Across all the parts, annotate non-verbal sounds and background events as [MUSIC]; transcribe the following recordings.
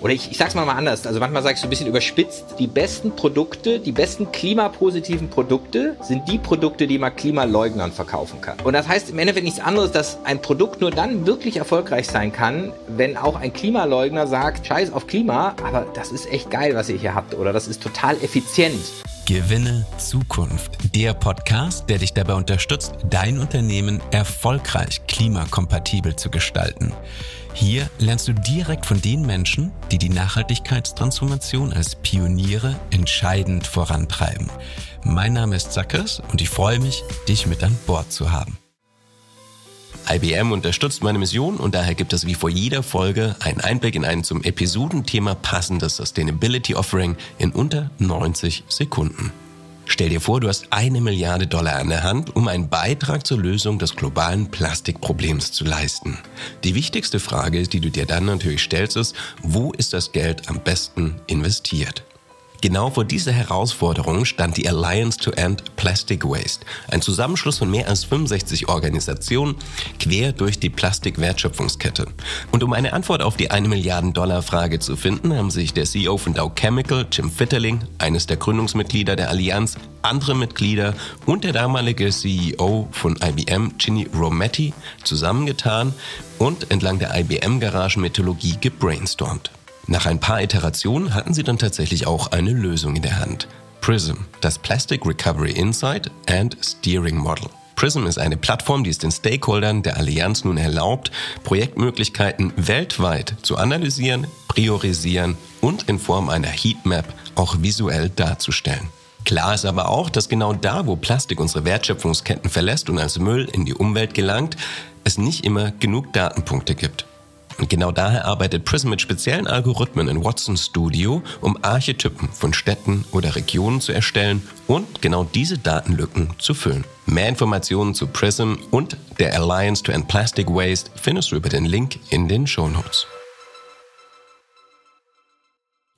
oder ich, ich sag's mal anders, also manchmal sagst du ein bisschen überspitzt, die besten Produkte, die besten klimapositiven Produkte sind die Produkte, die man Klimaleugnern verkaufen kann. Und das heißt im Endeffekt nichts anderes, dass ein Produkt nur dann wirklich erfolgreich sein kann, wenn auch ein Klimaleugner sagt, scheiß auf Klima, aber das ist echt geil, was ihr hier habt oder das ist total effizient. Gewinne Zukunft. Der Podcast, der dich dabei unterstützt, dein Unternehmen erfolgreich klimakompatibel zu gestalten. Hier lernst du direkt von den Menschen, die die Nachhaltigkeitstransformation als Pioniere entscheidend vorantreiben. Mein Name ist Zackers und ich freue mich, dich mit an Bord zu haben. IBM unterstützt meine Mission und daher gibt es wie vor jeder Folge einen Einblick in ein zum Episodenthema passendes Sustainability Offering in unter 90 Sekunden. Stell dir vor, du hast eine Milliarde Dollar an der Hand, um einen Beitrag zur Lösung des globalen Plastikproblems zu leisten. Die wichtigste Frage, die du dir dann natürlich stellst, ist, wo ist das Geld am besten investiert? Genau vor dieser Herausforderung stand die Alliance to End Plastic Waste, ein Zusammenschluss von mehr als 65 Organisationen quer durch die Plastikwertschöpfungskette. Und um eine Antwort auf die 1 Milliarden Dollar Frage zu finden, haben sich der CEO von Dow Chemical, Jim Fitterling, eines der Gründungsmitglieder der Allianz, andere Mitglieder und der damalige CEO von IBM, Ginny Rometty, zusammengetan und entlang der IBM-Garagenmethodologie gebrainstormt. Nach ein paar Iterationen hatten sie dann tatsächlich auch eine Lösung in der Hand. PRISM, das Plastic Recovery Insight and Steering Model. PRISM ist eine Plattform, die es den Stakeholdern der Allianz nun erlaubt, Projektmöglichkeiten weltweit zu analysieren, priorisieren und in Form einer Heatmap auch visuell darzustellen. Klar ist aber auch, dass genau da, wo Plastik unsere Wertschöpfungsketten verlässt und als Müll in die Umwelt gelangt, es nicht immer genug Datenpunkte gibt. Und genau daher arbeitet Prism mit speziellen Algorithmen in Watson Studio, um Archetypen von Städten oder Regionen zu erstellen und genau diese Datenlücken zu füllen. Mehr Informationen zu Prism und der Alliance to End Plastic Waste findest du über den Link in den Show Notes.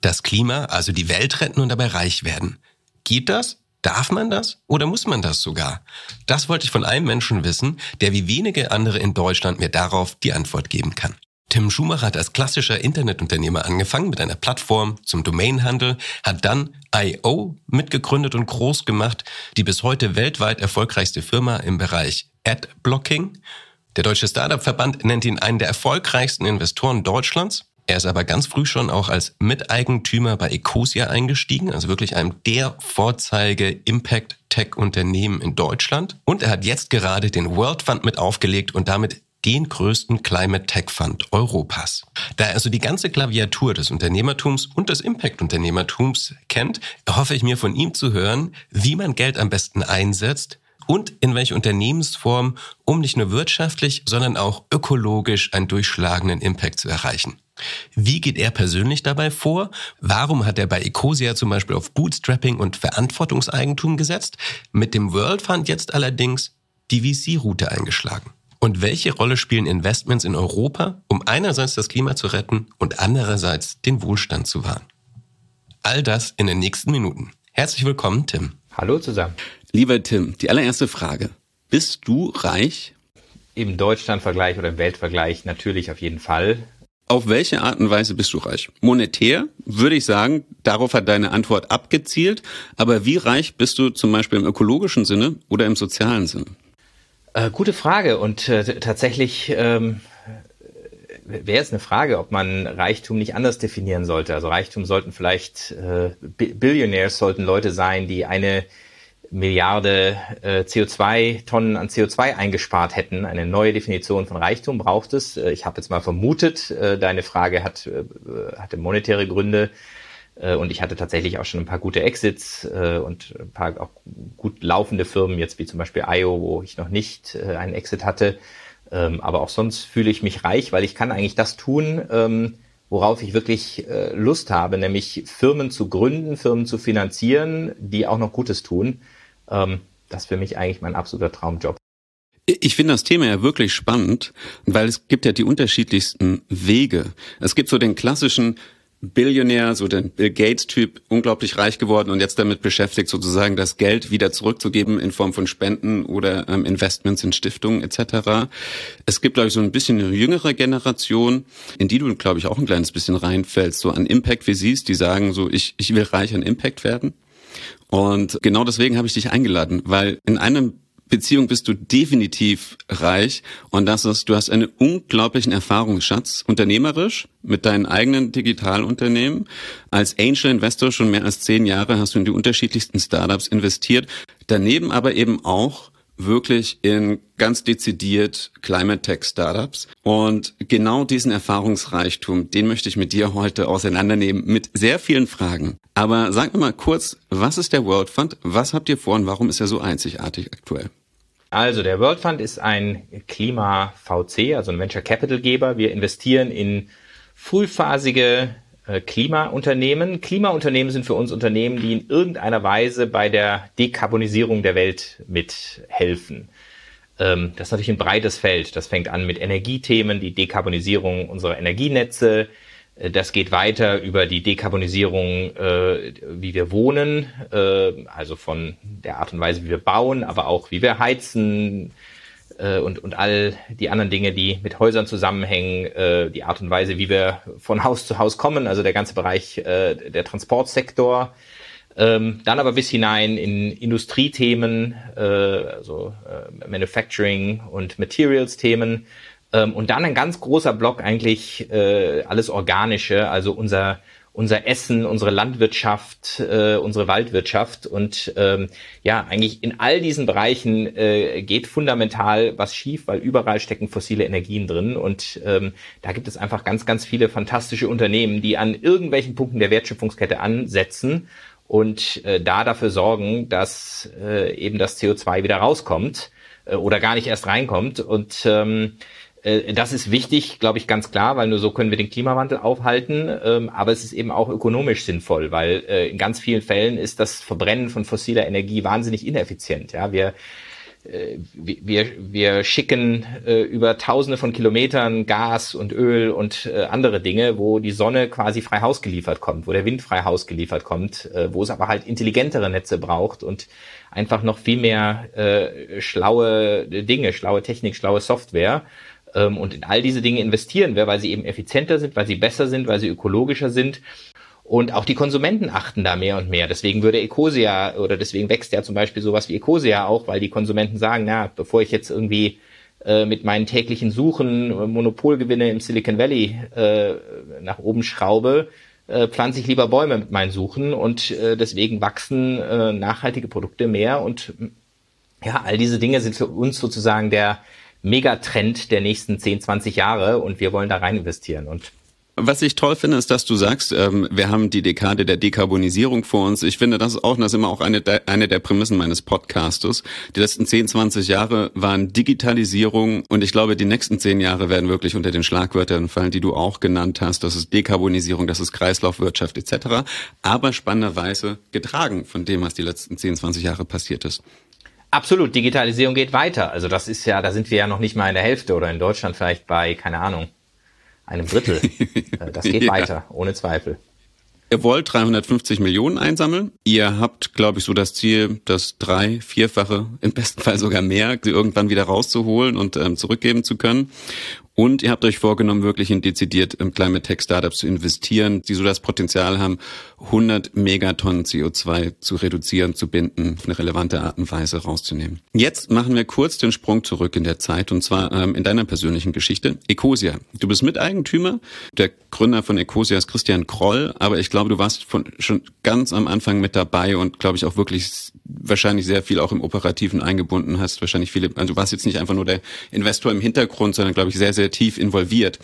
Das Klima, also die Welt retten und dabei reich werden. Geht das? Darf man das oder muss man das sogar? Das wollte ich von einem Menschen wissen, der wie wenige andere in Deutschland mir darauf die Antwort geben kann. Tim Schumacher hat als klassischer Internetunternehmer angefangen mit einer Plattform zum Domainhandel, hat dann IO mitgegründet und groß gemacht, die bis heute weltweit erfolgreichste Firma im Bereich Adblocking. Der Deutsche Startup-Verband nennt ihn einen der erfolgreichsten Investoren Deutschlands. Er ist aber ganz früh schon auch als Miteigentümer bei Ecosia eingestiegen, also wirklich einem der Vorzeige Impact Tech Unternehmen in Deutschland. Und er hat jetzt gerade den World Fund mit aufgelegt und damit den größten Climate Tech Fund Europas. Da er also die ganze Klaviatur des Unternehmertums und des Impact-Unternehmertums kennt, erhoffe ich mir von ihm zu hören, wie man Geld am besten einsetzt und in welche Unternehmensform, um nicht nur wirtschaftlich, sondern auch ökologisch einen durchschlagenden Impact zu erreichen. Wie geht er persönlich dabei vor? Warum hat er bei Ecosia zum Beispiel auf Bootstrapping und Verantwortungseigentum gesetzt? Mit dem World Fund jetzt allerdings die VC-Route eingeschlagen. Und welche Rolle spielen Investments in Europa, um einerseits das Klima zu retten und andererseits den Wohlstand zu wahren? All das in den nächsten Minuten. Herzlich willkommen, Tim. Hallo zusammen. Lieber Tim, die allererste Frage. Bist du reich? Im Deutschlandvergleich oder im Weltvergleich natürlich auf jeden Fall. Auf welche Art und Weise bist du reich? Monetär würde ich sagen, darauf hat deine Antwort abgezielt. Aber wie reich bist du zum Beispiel im ökologischen Sinne oder im sozialen Sinne? Äh, gute Frage und äh, tatsächlich ähm, wäre es eine Frage, ob man Reichtum nicht anders definieren sollte. Also Reichtum sollten vielleicht äh, Billionaires sollten Leute sein, die eine Milliarde äh, CO2-Tonnen an CO2 eingespart hätten. Eine neue Definition von Reichtum braucht es. Äh, ich habe jetzt mal vermutet, äh, deine Frage hat, äh, hatte monetäre Gründe. Äh, und ich hatte tatsächlich auch schon ein paar gute Exits äh, und ein paar auch gut laufende Firmen, jetzt wie zum Beispiel IO, wo ich noch nicht äh, einen Exit hatte. Ähm, aber auch sonst fühle ich mich reich, weil ich kann eigentlich das tun, ähm, worauf ich wirklich Lust habe, nämlich Firmen zu gründen, Firmen zu finanzieren, die auch noch Gutes tun. Ähm, das ist für mich eigentlich mein absoluter Traumjob. Ich finde das Thema ja wirklich spannend, weil es gibt ja die unterschiedlichsten Wege. Es gibt so den klassischen Billionär, so der Bill Gates-Typ, unglaublich reich geworden und jetzt damit beschäftigt, sozusagen das Geld wieder zurückzugeben in Form von Spenden oder ähm, Investments in Stiftungen etc. Es gibt, glaube ich, so ein bisschen eine jüngere Generation, in die du, glaube ich, auch ein kleines bisschen reinfällst, so an Impact wie siehst, die sagen so, ich, ich will reich an Impact werden. Und genau deswegen habe ich dich eingeladen, weil in einem Beziehung bist du definitiv reich und das ist, du hast einen unglaublichen Erfahrungsschatz, unternehmerisch mit deinen eigenen Digitalunternehmen. Als Angel Investor schon mehr als zehn Jahre hast du in die unterschiedlichsten Startups investiert. Daneben aber eben auch wirklich in ganz dezidiert Climate Tech Startups. Und genau diesen Erfahrungsreichtum, den möchte ich mit dir heute auseinandernehmen mit sehr vielen Fragen. Aber sag mir mal kurz, was ist der World Fund? Was habt ihr vor und warum ist er so einzigartig aktuell? Also der World Fund ist ein Klima-VC, also ein Venture Capital Geber. Wir investieren in frühphasige äh, Klimaunternehmen. Klimaunternehmen sind für uns Unternehmen, die in irgendeiner Weise bei der Dekarbonisierung der Welt mithelfen. Ähm, das ist natürlich ein breites Feld. Das fängt an mit Energiethemen, die Dekarbonisierung unserer Energienetze, das geht weiter über die Dekarbonisierung, äh, wie wir wohnen, äh, also von der Art und Weise, wie wir bauen, aber auch wie wir heizen äh, und, und all die anderen Dinge, die mit Häusern zusammenhängen, äh, die Art und Weise, wie wir von Haus zu Haus kommen, also der ganze Bereich äh, der Transportsektor. Ähm, dann aber bis hinein in Industriethemen, äh, also äh, Manufacturing und Materials-Themen ähm, und dann ein ganz großer Block eigentlich äh, alles Organische, also unser unser Essen, unsere Landwirtschaft, äh, unsere Waldwirtschaft. Und ähm, ja, eigentlich in all diesen Bereichen äh, geht fundamental was schief, weil überall stecken fossile Energien drin. Und ähm, da gibt es einfach ganz, ganz viele fantastische Unternehmen, die an irgendwelchen Punkten der Wertschöpfungskette ansetzen und äh, da dafür sorgen, dass äh, eben das CO2 wieder rauskommt äh, oder gar nicht erst reinkommt. Und ähm, äh, das ist wichtig, glaube ich, ganz klar, weil nur so können wir den Klimawandel aufhalten. Ähm, aber es ist eben auch ökonomisch sinnvoll, weil äh, in ganz vielen Fällen ist das Verbrennen von fossiler Energie wahnsinnig ineffizient. Ja, wir äh, wir, wir schicken äh, über tausende von Kilometern Gas und Öl und äh, andere Dinge, wo die Sonne quasi frei Haus geliefert kommt, wo der Wind frei Haus geliefert kommt, äh, wo es aber halt intelligentere Netze braucht und einfach noch viel mehr äh, schlaue Dinge, schlaue Technik, schlaue Software. Ähm, und in all diese Dinge investieren wir, weil sie eben effizienter sind, weil sie besser sind, weil sie ökologischer sind. Und auch die Konsumenten achten da mehr und mehr. Deswegen würde Ecosia oder deswegen wächst ja zum Beispiel sowas wie Ecosia auch, weil die Konsumenten sagen, na, bevor ich jetzt irgendwie äh, mit meinen täglichen Suchen äh, Monopolgewinne im Silicon Valley äh, nach oben schraube, äh, pflanze ich lieber Bäume mit meinen Suchen und äh, deswegen wachsen nachhaltige Produkte mehr und ja, all diese Dinge sind für uns sozusagen der Megatrend der nächsten 10, 20 Jahre und wir wollen da rein investieren. Und was ich toll finde, ist, dass du sagst, ähm, wir haben die Dekade der Dekarbonisierung vor uns. Ich finde, das ist auch, das ist immer auch eine der, eine der Prämissen meines Podcastes. Die letzten 10, 20 Jahre waren Digitalisierung und ich glaube, die nächsten 10 Jahre werden wirklich unter den Schlagwörtern fallen, die du auch genannt hast. Das ist Dekarbonisierung, das ist Kreislaufwirtschaft etc. Aber spannenderweise getragen von dem, was die letzten 10, 20 Jahre passiert ist. Absolut, Digitalisierung geht weiter. Also das ist ja, da sind wir ja noch nicht mal in der Hälfte oder in Deutschland vielleicht bei, keine Ahnung, einem Drittel. [LAUGHS] Äh, das geht ja. weiter, ohne Zweifel. Ihr wollt 350 Millionen einsammeln. Ihr habt, glaube ich, so das Ziel, das drei, vierfache, im besten Fall sogar mehr, sie irgendwann wieder rauszuholen und ähm, zurückgeben zu können. Und ihr habt euch vorgenommen, wirklich in dezidiert im Climate Tech Startups zu investieren, die so das Potenzial haben, 100 Megatonnen CO2 zu reduzieren, zu binden, eine relevante Art und Weise rauszunehmen. Jetzt machen wir kurz den Sprung zurück in der Zeit und zwar ähm, in deiner persönlichen Geschichte. Ecosia. Du bist Miteigentümer. Der Gründer von Ecosia ist Christian Kroll, aber ich glaube, du warst von, schon ganz am Anfang mit dabei und glaube ich auch wirklich wahrscheinlich sehr viel auch im Operativen eingebunden hast. Wahrscheinlich viele, also du warst jetzt nicht einfach nur der Investor im Hintergrund, sondern glaube ich sehr, sehr tief involviert.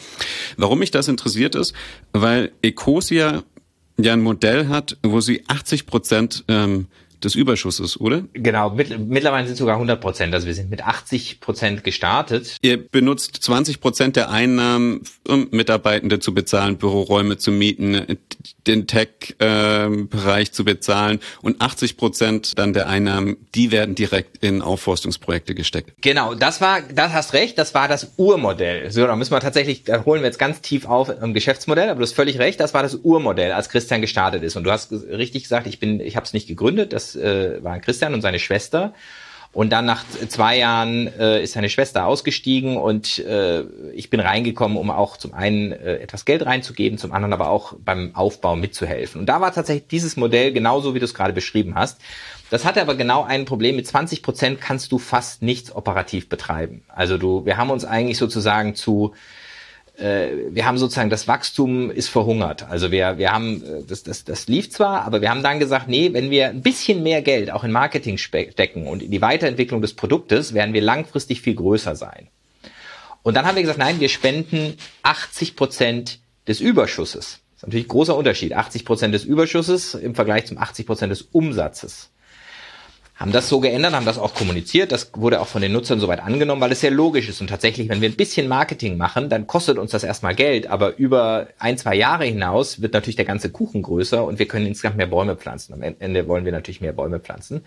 Warum mich das interessiert ist, weil Ecosia ja ein Modell hat, wo sie 80 Prozent ähm, des Überschusses, oder? Genau, mit, mittlerweile sind es sogar 100 Prozent. Also wir sind mit 80 Prozent gestartet. Ihr benutzt 20 Prozent der Einnahmen, um Mitarbeitende zu bezahlen, Büroräume zu mieten, den Tech-Bereich zu bezahlen und 80 Prozent dann der Einnahmen, die werden direkt in Aufforstungsprojekte gesteckt. Genau, das war, das hast recht, das war das Urmodell. So, da müssen wir tatsächlich, da holen wir jetzt ganz tief auf im Geschäftsmodell, aber du hast völlig recht, das war das Urmodell, als Christian gestartet ist. Und du hast richtig gesagt, ich bin, ich habe es nicht gegründet, das äh, waren Christian und seine Schwester. Und dann nach zwei Jahren äh, ist seine Schwester ausgestiegen und äh, ich bin reingekommen, um auch zum einen äh, etwas Geld reinzugeben, zum anderen aber auch beim Aufbau mitzuhelfen. Und da war tatsächlich dieses Modell genauso, wie du es gerade beschrieben hast. Das hatte aber genau ein Problem. Mit 20 Prozent kannst du fast nichts operativ betreiben. Also du, wir haben uns eigentlich sozusagen zu wir haben sozusagen das Wachstum ist verhungert. Also wir, wir haben, äh, das, das, das lief zwar, aber wir haben dann gesagt, nee, wenn wir ein bisschen mehr Geld auch in Marketing stecken und in die Weiterentwicklung des Produktes, werden wir langfristig viel größer sein. Und dann haben wir gesagt, nein, wir spenden 80 Prozent des Überschusses. Das ist natürlich ein großer Unterschied. 80 Prozent des Überschusses im Vergleich zum 80 Prozent des Umsatzes haben das so geändert, haben das auch kommuniziert. Das wurde auch von den Nutzern soweit angenommen, weil es sehr logisch ist. Und tatsächlich, wenn wir ein bisschen Marketing machen, dann kostet uns das erstmal Geld, aber über ein, zwei Jahre hinaus wird natürlich der ganze Kuchen größer und wir können insgesamt mehr Bäume pflanzen. Am Ende wollen wir natürlich mehr Bäume pflanzen.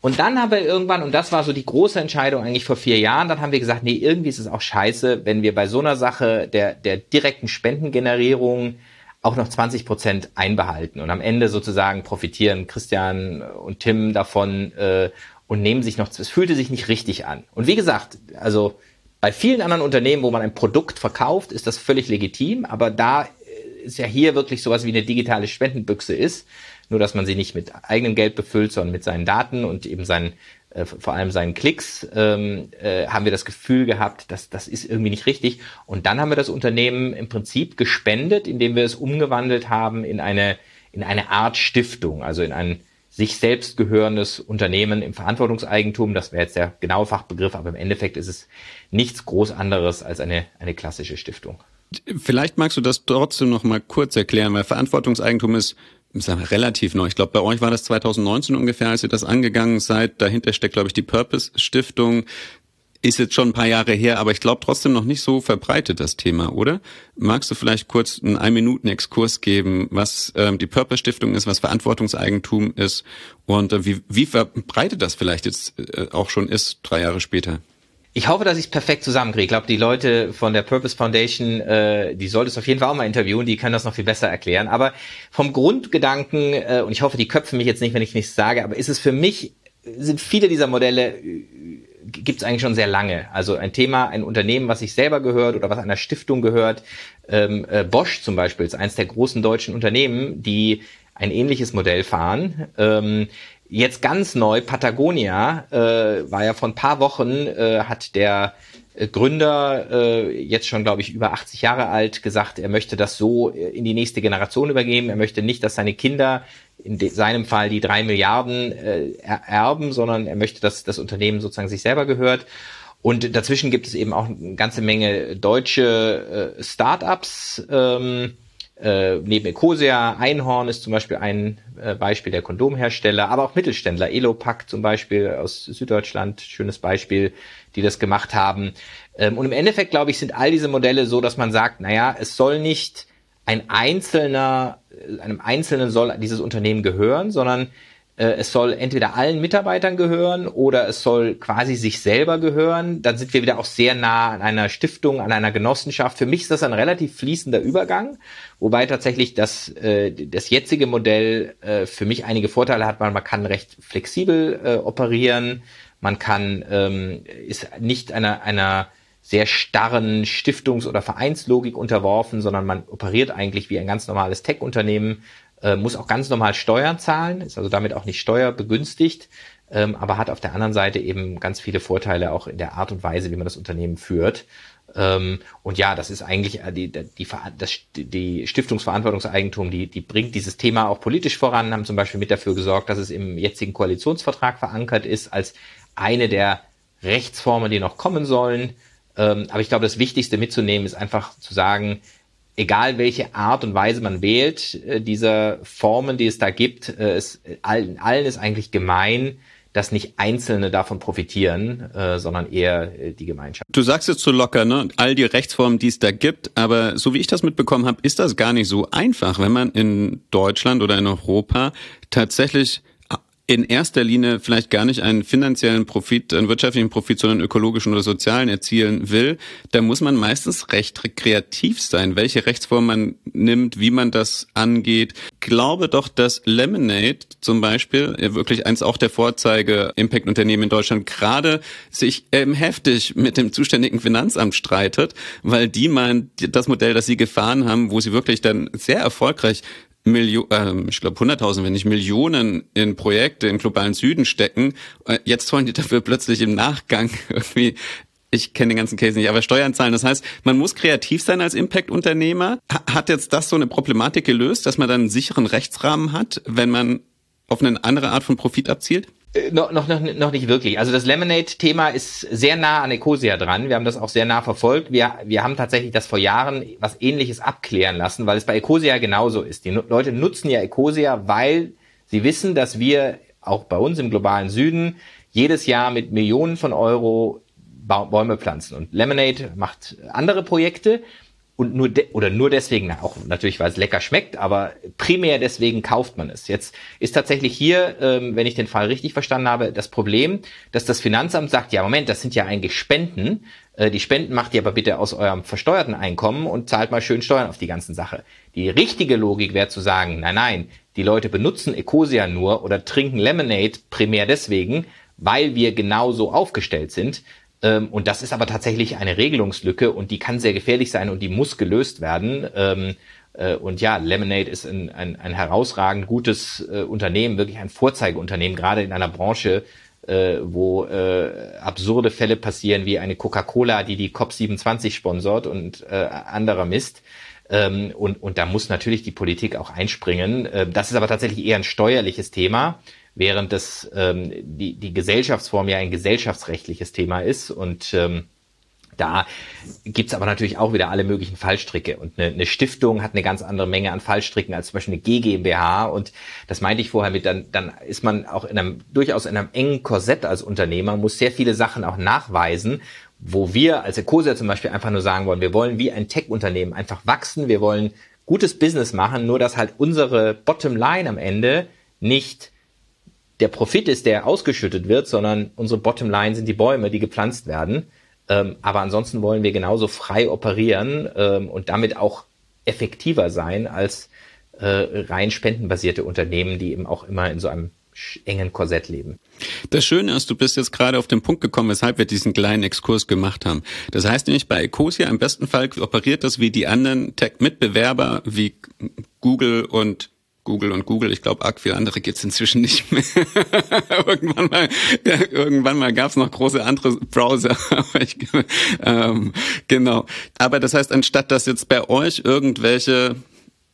Und dann haben wir irgendwann, und das war so die große Entscheidung eigentlich vor vier Jahren, dann haben wir gesagt, nee, irgendwie ist es auch scheiße, wenn wir bei so einer Sache der, der direkten Spendengenerierung auch noch 20 Prozent einbehalten. Und am Ende sozusagen profitieren Christian und Tim davon äh, und nehmen sich noch, es fühlte sich nicht richtig an. Und wie gesagt, also bei vielen anderen Unternehmen, wo man ein Produkt verkauft, ist das völlig legitim, aber da ist ja hier wirklich sowas wie eine digitale Spendenbüchse ist, nur dass man sie nicht mit eigenem Geld befüllt, sondern mit seinen Daten und eben seinen äh, vor allem seinen Klicks, ähm, äh, haben wir das Gefühl gehabt, dass das ist irgendwie nicht richtig. Und dann haben wir das Unternehmen im Prinzip gespendet, indem wir es umgewandelt haben in eine, in eine Art Stiftung, also in ein sich selbst gehörendes Unternehmen im Verantwortungseigentum. Das wäre jetzt der genaue Fachbegriff, aber im Endeffekt ist es nichts groß anderes als eine, eine klassische Stiftung. Vielleicht magst du das trotzdem noch mal kurz erklären, weil Verantwortungseigentum ist relativ neu. Ich glaube, bei euch war das 2019 ungefähr, als ihr das angegangen seid. Dahinter steckt, glaube ich, die Purpose Stiftung. Ist jetzt schon ein paar Jahre her, aber ich glaube trotzdem noch nicht so verbreitet das Thema, oder? Magst du vielleicht kurz einen Ein-Minuten-Exkurs geben, was ähm, die Purpose Stiftung ist, was Verantwortungseigentum ist und äh, wie, wie verbreitet das vielleicht jetzt äh, auch schon ist, drei Jahre später? Ich hoffe, dass ich es perfekt zusammenkriege. Ich glaube, die Leute von der Purpose Foundation, äh, die solltest du auf jeden Fall auch mal interviewen, die können das noch viel besser erklären. Aber vom Grundgedanken, äh, und ich hoffe, die köpfen mich jetzt nicht, wenn ich nichts sage, aber ist es für mich, sind viele dieser Modelle, äh, gibt es eigentlich schon sehr lange. Also ein Thema, ein Unternehmen, was sich selber gehört oder was einer Stiftung gehört. Ähm, äh, Bosch zum Beispiel ist eines der großen deutschen Unternehmen, die ein ähnliches Modell fahren. Ähm, Jetzt ganz neu, Patagonia, äh, war ja vor ein paar Wochen, äh, hat der äh, Gründer, äh, jetzt schon, glaube ich, über 80 Jahre alt, gesagt, er möchte das so äh, in die nächste Generation übergeben. Er möchte nicht, dass seine Kinder, in seinem Fall die drei Milliarden, äh, erben, sondern er möchte, dass das Unternehmen sozusagen sich selber gehört. Und dazwischen gibt es eben auch eine ganze Menge deutsche äh, Start-ups. Ähm, äh, neben Ecosia, Einhorn ist zum Beispiel ein äh, Beispiel der Kondomhersteller, aber auch Mittelständler, Elopack zum Beispiel aus Süddeutschland, schönes Beispiel, die das gemacht haben. Ähm, und im Endeffekt, glaube ich, sind all diese Modelle so, dass man sagt, naja, es soll nicht ein einzelner, einem Einzelnen soll dieses Unternehmen gehören, sondern äh, es soll entweder allen Mitarbeitern gehören oder es soll quasi sich selber gehören. Dann sind wir wieder auch sehr nah an einer Stiftung, an einer Genossenschaft. Für mich ist das ein relativ fließender Übergang, wobei tatsächlich das, äh, das jetzige Modell äh, für mich einige Vorteile hat, weil man kann recht flexibel äh, operieren. Man kann, ähm, ist nicht einer, einer sehr starren Stiftungs- oder Vereinslogik unterworfen, sondern man operiert eigentlich wie ein ganz normales Tech-Unternehmen äh, muss auch ganz normal Steuern zahlen, ist also damit auch nicht steuerbegünstigt, ähm, aber hat auf der anderen Seite eben ganz viele Vorteile auch in der Art und Weise, wie man das Unternehmen führt. Ähm, und ja, das ist eigentlich äh, die, die, das, die Stiftungsverantwortungseigentum, die, die bringt dieses Thema auch politisch voran, haben zum Beispiel mit dafür gesorgt, dass es im jetzigen Koalitionsvertrag verankert ist als eine der Rechtsformen, die noch kommen sollen. Ähm, aber ich glaube, das Wichtigste mitzunehmen ist einfach zu sagen, egal welche Art und Weise man wählt, äh, dieser Formen, die es da gibt, äh, es, allen, allen ist eigentlich gemein, dass nicht Einzelne davon profitieren, äh, sondern eher äh, die Gemeinschaft. Du sagst jetzt so locker, ne? All die Rechtsformen, die es da gibt, aber so wie ich das mitbekommen habe, ist das gar nicht so einfach, wenn man in Deutschland oder in Europa tatsächlich in erster Linie vielleicht gar nicht einen finanziellen Profit, einen wirtschaftlichen Profit, sondern ökologischen oder sozialen erzielen will, da muss man meistens recht kreativ sein, welche Rechtsform man nimmt, wie man das angeht. Glaube doch, dass Lemonade zum Beispiel, wirklich eins auch der Vorzeige Impact-Unternehmen in Deutschland, gerade sich ähm, heftig mit dem zuständigen Finanzamt streitet, weil die meinen, das Modell, das sie gefahren haben, wo sie wirklich dann sehr erfolgreich Millionen, äh, ich glaube 100.000, wenn nicht Millionen in Projekte im globalen Süden stecken. Äh, jetzt wollen die dafür plötzlich im Nachgang [LAUGHS] irgendwie ich kenne den ganzen Case nicht, aber Steuern zahlen. Das heißt, man muss kreativ sein als Impact-Unternehmer. Hat jetzt das so eine Problematik gelöst, dass man dann einen sicheren Rechtsrahmen hat, wenn man auf eine andere Art von Profit abzielt? Äh, noch, noch, noch nicht wirklich. Also das Lemonade-Thema ist sehr nah an Ecosia dran. Wir haben das auch sehr nah verfolgt. Wir, wir haben tatsächlich das vor Jahren was ähnliches abklären lassen, weil es bei Ecosia genauso ist. Die Leute nutzen ja Ecosia, weil sie wissen, dass wir auch bei uns im globalen Süden jedes Jahr mit Millionen von Euro Bäume pflanzen. Und Lemonade macht andere Projekte und nur de oder nur deswegen auch natürlich, weil es lecker schmeckt, aber primär deswegen kauft man es. Jetzt ist tatsächlich hier, ähm, wenn ich den Fall richtig verstanden habe, das Problem, dass das Finanzamt sagt, ja Moment, das sind ja eigentlich Spenden. Äh, die Spenden macht ihr aber bitte aus eurem versteuerten Einkommen und zahlt mal schön Steuern auf die ganze Sache. Die richtige Logik wäre zu sagen, nein, nein, die Leute benutzen Ecosia nur oder trinken Lemonade primär deswegen, weil wir genauso aufgestellt sind. Ähm, und das ist aber tatsächlich eine Regelungslücke und die kann sehr gefährlich sein und die muss gelöst werden. Ähm, äh, und ja, Lemonade ist ein, ein, ein herausragend gutes äh, Unternehmen, wirklich ein Vorzeigeunternehmen, gerade in einer Branche, äh, wo absurde Fälle passieren, wie eine Coca-Cola, die die COP27 sponsort und anderer Mist. Ähm, und, und da muss natürlich die Politik auch einspringen. Das ist aber tatsächlich eher ein steuerliches Thema während das ähm, die, die Gesellschaftsform ja ein gesellschaftsrechtliches Thema ist und ähm, da gibt's aber natürlich auch wieder alle möglichen Fallstricke. Und eine, eine, Stiftung hat eine ganz andere Menge an Fallstricken als zum Beispiel eine GmbH. Und das meinte ich vorher mit, dann, dann ist man auch in einem, durchaus in einem engen Korsett als Unternehmer, muss sehr viele Sachen auch nachweisen, wo wir als Ecosia zum Beispiel einfach nur sagen wollen, wir wollen wie ein Tech-Unternehmen einfach wachsen, wir wollen gutes Business machen, nur dass halt unsere Bottomline am Ende nicht der Profit ist, der ausgeschüttet wird, sondern unsere Bottomline sind die Bäume, die gepflanzt werden. Ähm, aber ansonsten wollen wir genauso frei operieren ähm, und damit auch effektiver sein als äh, rein spendenbasierte Unternehmen, die eben auch immer in so einem engen Korsett leben. Das Schöne ist, du bist jetzt gerade auf den Punkt gekommen, weshalb wir diesen kleinen Exkurs gemacht haben. Das heißt nämlich, bei Ecosia im besten Fall operiert das wie die anderen Tech-Mitbewerber wie Google und Google und Google. Ich glaube, arg viele andere gibt's inzwischen nicht mehr. [LAUGHS] irgendwann mal, ja, irgendwann mal gab's noch große andere Browser. [LAUGHS] ich, ähm, genau. Aber das heißt, anstatt dass jetzt bei euch irgendwelche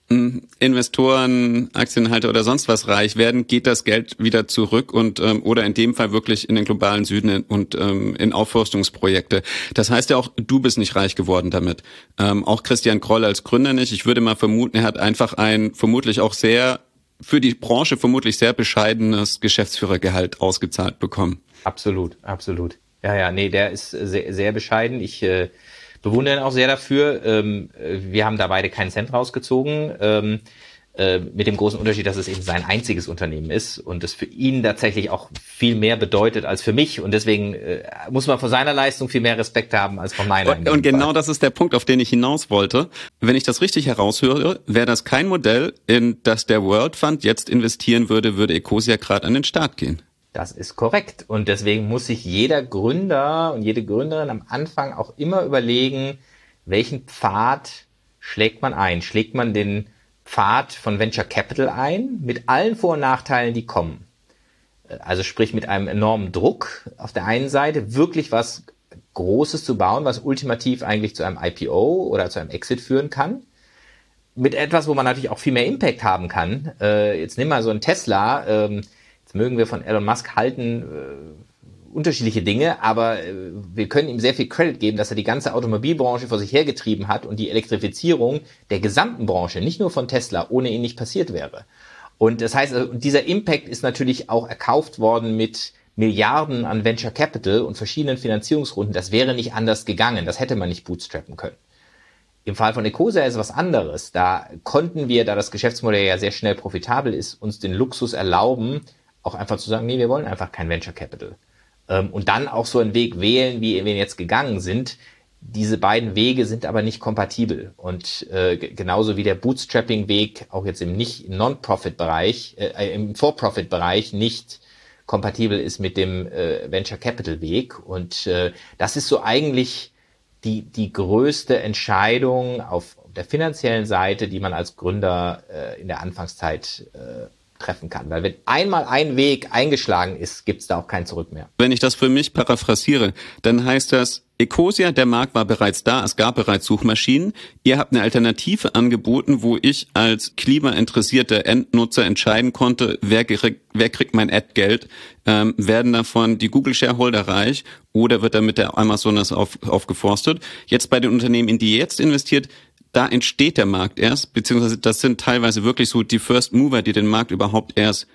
Investoren, Aktienhalter oder sonst was reich werden, geht das Geld wieder zurück und ähm, oder in dem Fall wirklich in den globalen Süden und ähm, in Aufforstungsprojekte. Das heißt ja auch, du bist nicht reich geworden damit. Ähm, auch Christian Kroll als Gründer nicht. Ich würde mal vermuten, er hat einfach ein vermutlich auch sehr für die Branche vermutlich sehr bescheidenes Geschäftsführergehalt ausgezahlt bekommen. Absolut, absolut. Ja, ja, nee, der ist sehr, sehr bescheiden. Ich äh, bewundere ihn auch sehr dafür. Ähm, wir haben da beide keinen Cent rausgezogen. Ähm, äh, mit dem großen Unterschied, dass es eben sein einziges Unternehmen ist und es für ihn tatsächlich auch viel mehr bedeutet als für mich und deswegen äh, muss man vor seiner Leistung viel mehr Respekt haben als von meiner. Und, und genau das ist der Punkt, auf den ich hinaus wollte. Wenn ich das richtig heraushöre, wäre das kein Modell, in das der World Fund jetzt investieren würde, würde Ecosia gerade an den Start gehen. Das ist korrekt. Und deswegen muss sich jeder Gründer und jede Gründerin am Anfang auch immer überlegen, welchen Pfad schlägt man ein? Schlägt man den Pfad von Venture Capital ein, mit allen Vor- und Nachteilen, die kommen? Also sprich mit einem enormen Druck auf der einen Seite, wirklich was Großes zu bauen, was ultimativ eigentlich zu einem IPO oder zu einem Exit führen kann. Mit etwas, wo man natürlich auch viel mehr Impact haben kann. Äh, jetzt nimm mal so ein Tesla. Mögen wir von Elon Musk halten, äh, unterschiedliche Dinge, aber äh, wir können ihm sehr viel Credit geben, dass er die ganze Automobilbranche vor sich hergetrieben hat und die Elektrifizierung der gesamten Branche, nicht nur von Tesla, ohne ihn nicht passiert wäre. Und das heißt, also, dieser Impact ist natürlich auch erkauft worden mit Milliarden an Venture Capital und verschiedenen Finanzierungsrunden. Das wäre nicht anders gegangen. Das hätte man nicht bootstrappen können. Im Fall von Ecosia ist was anderes. Da konnten wir, da das Geschäftsmodell ja sehr schnell profitabel ist, uns den Luxus erlauben, auch einfach zu sagen, nee, wir wollen einfach kein Venture Capital. Ähm, und dann auch so einen Weg wählen, wie wir jetzt gegangen sind. Diese beiden Wege sind aber nicht kompatibel. Und äh, genauso wie der Bootstrapping-Weg auch jetzt im nicht Non-Profit-Bereich, äh, im For-Profit-Bereich nicht kompatibel ist mit dem äh, Venture Capital Weg. Und äh, das ist so eigentlich die, die größte Entscheidung auf der finanziellen Seite, die man als Gründer äh, in der Anfangszeit äh, treffen kann. Weil wenn einmal ein Weg eingeschlagen ist, gibt es da auch kein Zurück mehr. Wenn ich das für mich paraphrasiere, dann heißt das, Ecosia, der Markt war bereits da, es gab bereits Suchmaschinen. Ihr habt eine Alternative angeboten, wo ich als klimainteressierter Endnutzer entscheiden konnte, wer, kriegt, wer kriegt mein Ad-Geld. Ähm, werden davon die Google-Shareholder reich oder wird damit der Amazonas auf, aufgeforstet? Jetzt bei den Unternehmen, in die ihr jetzt investiert, da entsteht der Markt erst, beziehungsweise das sind teilweise wirklich so die First Mover, die den Markt überhaupt erst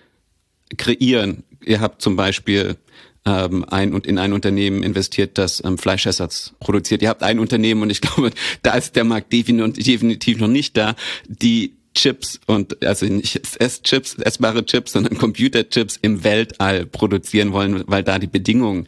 kreieren. Ihr habt zum Beispiel ähm, ein und in ein Unternehmen investiert, das ähm, Fleischersatz produziert. Ihr habt ein Unternehmen und ich [LAUGHS] glaube, da ist der Markt definitiv noch nicht da, die Chips und also nicht Esschips, essbare Chips, sondern Computerchips im Weltall produzieren wollen, weil da die Bedingungen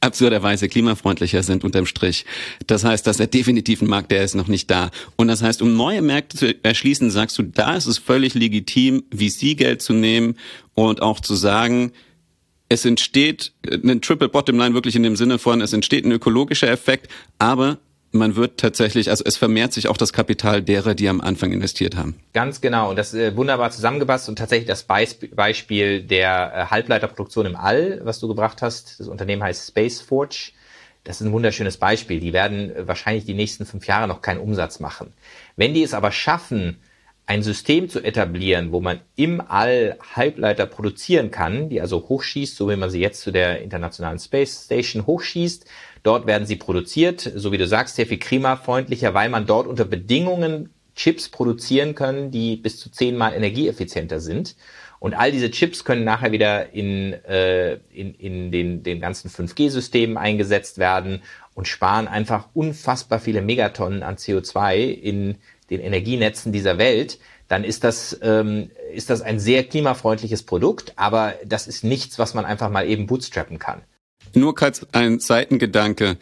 absurderweise klimafreundlicher sind unterm Strich. Das heißt, dass er definitiv ein Markt, der ist noch nicht da. Und das heißt, um neue Märkte zu erschließen, sagst du, da ist es völlig legitim, VC-Geld zu nehmen und auch zu sagen, es entsteht ein Triple Bottom Line wirklich in dem Sinne von, es entsteht ein ökologischer Effekt, aber man wird tatsächlich, also es vermehrt sich auch das Kapital derer, die am Anfang investiert haben. Ganz genau. Und das ist äh, wunderbar zusammengepasst und tatsächlich das Beispiel der äh, Halbleiterproduktion im All, was du gebracht hast. Das Unternehmen heißt Space Forge. Das ist ein wunderschönes Beispiel. Die werden äh, wahrscheinlich die nächsten fünf Jahre noch keinen Umsatz machen. Wenn die es aber schaffen, ein System zu etablieren, wo man im All Halbleiter produzieren kann, die also hochschießt, so wie man sie jetzt zu der Internationalen Space Station hochschießt. Dort werden sie produziert, so wie du sagst, sehr viel klimafreundlicher, weil man dort unter Bedingungen Chips produzieren können, die bis zu zehnmal energieeffizienter sind. Und all diese Chips können nachher wieder in, äh, in, in den, den ganzen 5G-Systemen eingesetzt werden und sparen einfach unfassbar viele Megatonnen an CO2 in den Energienetzen dieser Welt, dann ist das, ähm, ist das ein sehr klimafreundliches Produkt, aber das ist nichts, was man einfach mal eben bootstrappen kann. Nur kurz ein Seitengedanke.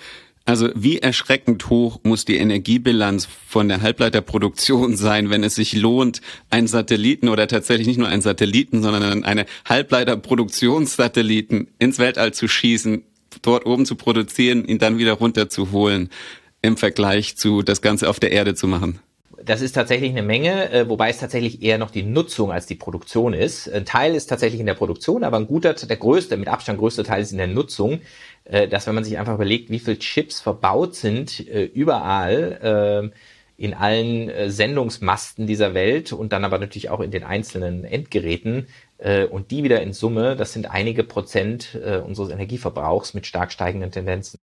Also wie erschreckend hoch muss die Energiebilanz von der Halbleiterproduktion sein, wenn es sich lohnt, einen Satelliten oder tatsächlich nicht nur einen Satelliten, sondern eine Halbleiterproduktionssatelliten ins Weltall zu schießen, dort oben zu produzieren, ihn dann wieder runterzuholen im Vergleich zu das Ganze auf der Erde zu machen? Das ist tatsächlich eine Menge, äh, wobei es tatsächlich eher noch die Nutzung als die Produktion ist. Ein Teil ist tatsächlich in der Produktion, aber ein guter, der größte, mit Abstand größte Teil ist in der Nutzung. Äh, dass wenn man sich einfach überlegt, wie viel Chips verbaut sind äh, überall in allen Sendungsmasten dieser Welt und dann aber natürlich auch in den einzelnen Endgeräten und die wieder in Summe, das sind einige Prozent unseres Energieverbrauchs mit stark steigenden Tendenzen.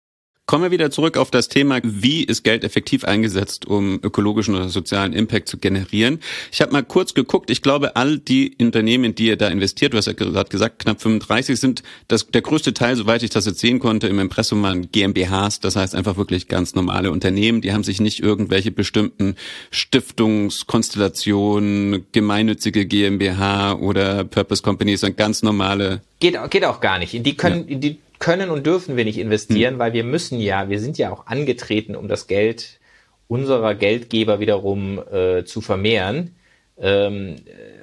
Kommen wir wieder zurück auf das Thema, wie ist Geld effektiv eingesetzt, um ökologischen oder sozialen Impact zu generieren. Ich habe mal kurz geguckt, ich glaube, all die Unternehmen, in die ihr da investiert, du hast ja gerade gesagt, knapp 35 sind, das, der größte Teil, soweit ich das jetzt sehen konnte, im Impressum waren GmbHs, das heißt einfach wirklich ganz normale Unternehmen, die haben sich nicht irgendwelche bestimmten Stiftungskonstellationen, gemeinnützige GmbH oder Purpose Companies, sondern ganz normale Geht, geht auch gar nicht. Die können, ja. die können und dürfen wir nicht investieren, mhm. weil wir müssen ja, wir sind ja auch angetreten, um das Geld unserer Geldgeber wiederum äh, zu vermehren. Ähm,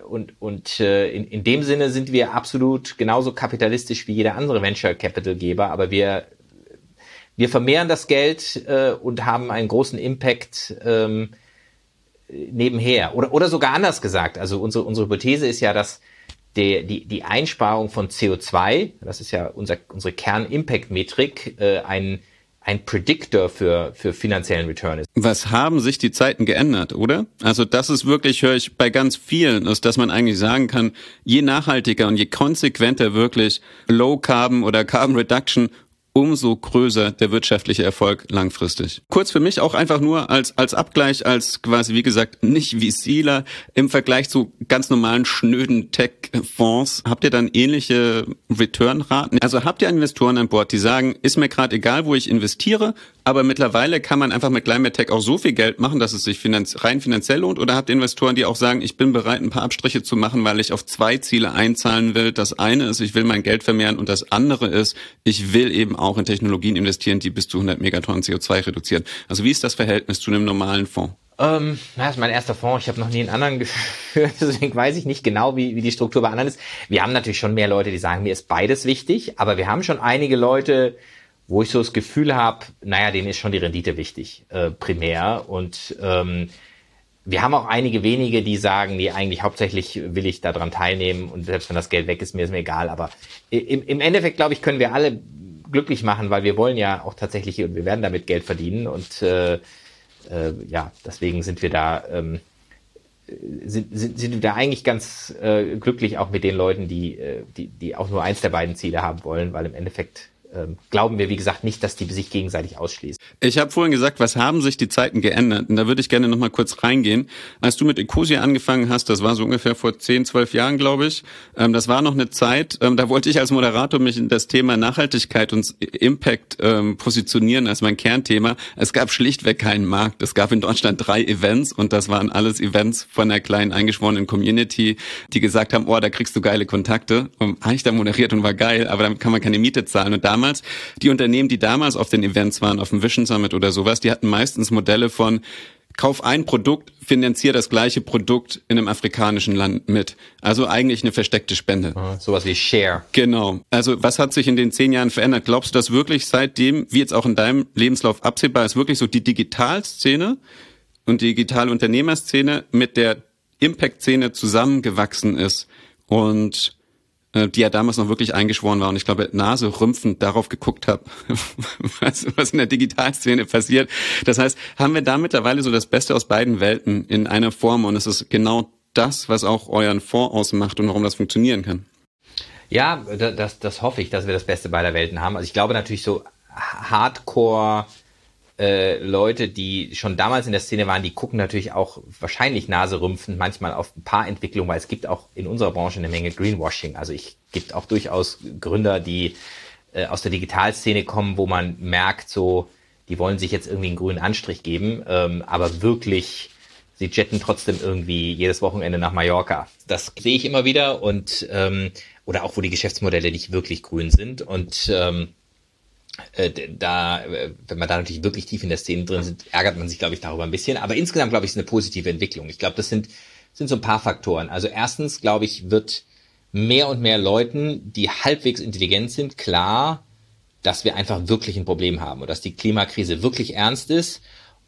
und und äh, in, in dem Sinne sind wir absolut genauso kapitalistisch wie jeder andere Venture Capital Geber, aber wir wir vermehren das Geld äh, und haben einen großen Impact ähm, nebenher oder oder sogar anders gesagt. Also unsere unsere Hypothese ist ja, dass der, die, die Einsparung von CO2, das ist ja unser, unsere Kern-Impact-Metrik, äh, ein ein Predictor für, für finanziellen Return ist. Was haben sich die Zeiten geändert, oder? Also das ist wirklich, höre ich bei ganz vielen, ist, dass man eigentlich sagen kann, je nachhaltiger und je konsequenter wirklich Low Carbon oder Carbon Reduction umso größer der wirtschaftliche Erfolg langfristig. Kurz für mich auch einfach nur als, als Abgleich, als quasi, wie gesagt, nicht wie Sieler im Vergleich zu ganz normalen schnöden Tech-Fonds. Habt ihr dann ähnliche Return-Raten? Also habt ihr Investoren an Bord, die sagen, ist mir gerade egal, wo ich investiere, aber mittlerweile kann man einfach mit Climate Tech auch so viel Geld machen, dass es sich finanz rein finanziell lohnt? Oder habt Investoren, die auch sagen, ich bin bereit, ein paar Abstriche zu machen, weil ich auf zwei Ziele einzahlen will? Das eine ist, ich will mein Geld vermehren und das andere ist, ich will eben auch in Technologien investieren, die bis zu 100 Megatonnen CO2 reduzieren. Also wie ist das Verhältnis zu einem normalen Fonds? Ähm, das ist mein erster Fonds. Ich habe noch nie einen anderen [LAUGHS] geführt, deswegen weiß ich nicht genau, wie, wie die Struktur bei anderen ist. Wir haben natürlich schon mehr Leute, die sagen, mir ist beides wichtig, aber wir haben schon einige Leute, wo ich so das Gefühl habe, naja, denen ist schon die Rendite wichtig, äh, primär. Und ähm, wir haben auch einige wenige, die sagen, nee, eigentlich hauptsächlich will ich daran teilnehmen und selbst wenn das Geld weg ist, mir ist mir egal. Aber im, im Endeffekt, glaube ich, können wir alle glücklich machen, weil wir wollen ja auch tatsächlich und wir werden damit Geld verdienen und äh, äh, ja, deswegen sind wir da ähm, sind, sind, sind wir da eigentlich ganz äh, glücklich auch mit den Leuten, die, äh, die, die auch nur eins der beiden Ziele haben wollen, weil im Endeffekt glauben wir, wie gesagt, nicht, dass die sich gegenseitig ausschließen. Ich habe vorhin gesagt, was haben sich die Zeiten geändert? Und da würde ich gerne noch mal kurz reingehen. Als du mit Ecosia angefangen hast, das war so ungefähr vor 10, 12 Jahren, glaube ich, ähm, das war noch eine Zeit, ähm, da wollte ich als Moderator mich in das Thema Nachhaltigkeit und Impact ähm, positionieren als mein Kernthema. Es gab schlichtweg keinen Markt. Es gab in Deutschland drei Events und das waren alles Events von einer kleinen eingeschworenen Community, die gesagt haben, oh, da kriegst du geile Kontakte. Und habe ich da moderiert und war geil, aber damit kann man keine Miete zahlen. Und damals damals, die Unternehmen, die damals auf den Events waren, auf dem Vision Summit oder sowas, die hatten meistens Modelle von Kauf ein Produkt, finanzier das gleiche Produkt in einem afrikanischen Land mit. Also eigentlich eine versteckte Spende. Sowas wie Share. Genau. Also was hat sich in den zehn Jahren verändert? Glaubst du, dass wirklich seitdem, wie jetzt auch in deinem Lebenslauf absehbar ist, wirklich so die Digitalszene und die Digitalunternehmerszene mit der Impact-Szene zusammengewachsen ist? Und die ja damals noch wirklich eingeschworen war und ich glaube Nase rümpfend darauf geguckt habe, [LAUGHS] was, was in der Digitalszene passiert. Das heißt, haben wir da mittlerweile so das Beste aus beiden Welten in einer Form und es ist genau das, was auch euren Fonds ausmacht und warum das funktionieren kann. Ja, das, das hoffe ich, dass wir das Beste beider Welten haben. Also ich glaube natürlich so Hardcore äh, Leute, die schon damals in der Szene waren, die gucken natürlich auch wahrscheinlich naserümpfend manchmal auf ein paar Entwicklungen, weil es gibt auch in unserer Branche eine Menge Greenwashing. Also ich gibt auch durchaus Gründer, die äh, aus der Digitalszene kommen, wo man merkt, so, die wollen sich jetzt irgendwie einen grünen Anstrich geben, ähm, aber wirklich, sie jetten trotzdem irgendwie jedes Wochenende nach Mallorca. Das sehe ich immer wieder und ähm, oder auch wo die Geschäftsmodelle nicht wirklich grün sind und ähm, äh, da, äh, wenn man da natürlich wirklich tief in der Szene drin sind, ärgert man sich, glaube ich, darüber ein bisschen. Aber insgesamt, glaube ich, ist eine positive Entwicklung. Ich glaube, das sind, sind so ein paar Faktoren. Also erstens, glaube ich, wird mehr und mehr Leuten, die halbwegs intelligent sind, klar, dass wir einfach wirklich ein Problem haben und dass die Klimakrise wirklich ernst ist.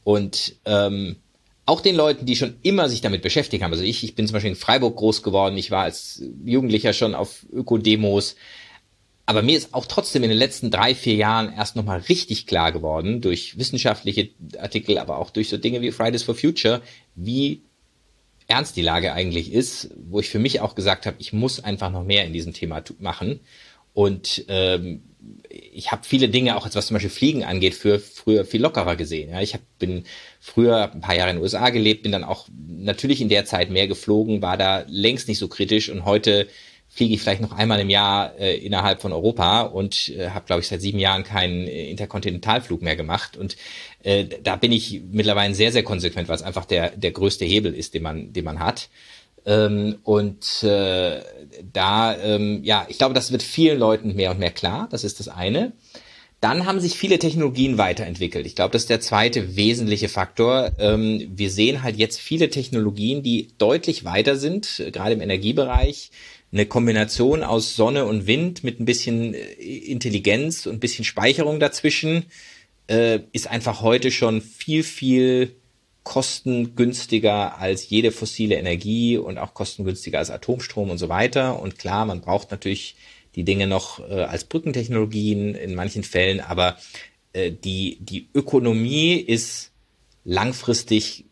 Und ähm, auch den Leuten, die schon immer sich damit beschäftigt haben. Also ich, ich bin zum Beispiel in Freiburg groß geworden, ich war als Jugendlicher schon auf Ökodemos. Aber mir ist auch trotzdem in den letzten drei, vier Jahren erst nochmal richtig klar geworden, durch wissenschaftliche Artikel, aber auch durch so Dinge wie Fridays for Future, wie ernst die Lage eigentlich ist, wo ich für mich auch gesagt habe, ich muss einfach noch mehr in diesem Thema machen. Und ähm, ich habe viele Dinge, auch was zum Beispiel Fliegen angeht, für früher viel lockerer gesehen. Ja, ich hab, bin früher ein paar Jahre in den USA gelebt, bin dann auch natürlich in der Zeit mehr geflogen, war da längst nicht so kritisch und heute fliege ich vielleicht noch einmal im Jahr äh, innerhalb von Europa und äh, habe, glaube ich, seit sieben Jahren keinen äh, Interkontinentalflug mehr gemacht. Und äh, da bin ich mittlerweile sehr, sehr konsequent, weil es einfach der, der größte Hebel ist, den man, den man hat. Ähm, und äh, da, ähm, ja, ich glaube, das wird vielen Leuten mehr und mehr klar. Das ist das eine. Dann haben sich viele Technologien weiterentwickelt. Ich glaube, das ist der zweite wesentliche Faktor. Ähm, wir sehen halt jetzt viele Technologien, die deutlich weiter sind, äh, gerade im Energiebereich eine Kombination aus Sonne und Wind mit ein bisschen äh, Intelligenz und ein bisschen Speicherung dazwischen äh, ist einfach heute schon viel, viel kostengünstiger als jede fossile Energie und auch kostengünstiger als Atomstrom und so weiter. Und klar, man braucht natürlich die Dinge noch äh, als Brückentechnologien in manchen Fällen, aber äh, die, die Ökonomie ist langfristig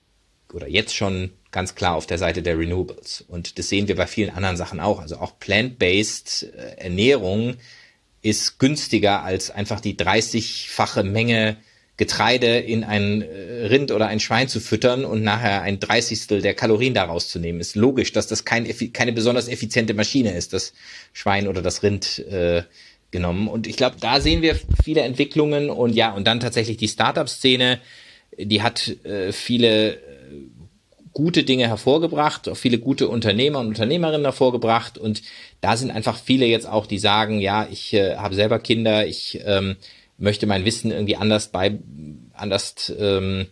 oder jetzt schon ganz klar auf der Seite der Renewables. Und das sehen wir bei vielen anderen Sachen auch. Also auch plant-based äh, Ernährung ist günstiger als einfach die 30-fache Menge Getreide in ein äh, Rind oder ein Schwein zu füttern und nachher ein Dreißigstel der Kalorien daraus zu nehmen. Ist logisch, dass das kein, keine besonders effiziente Maschine ist, das Schwein oder das Rind äh, genommen. Und ich glaube, da sehen wir viele Entwicklungen und ja, und dann tatsächlich die Startup-Szene, die hat äh, viele gute Dinge hervorgebracht, auch viele gute Unternehmer und Unternehmerinnen hervorgebracht. Und da sind einfach viele jetzt auch, die sagen, ja, ich äh, habe selber Kinder, ich ähm, möchte mein Wissen irgendwie anders bei anders ähm,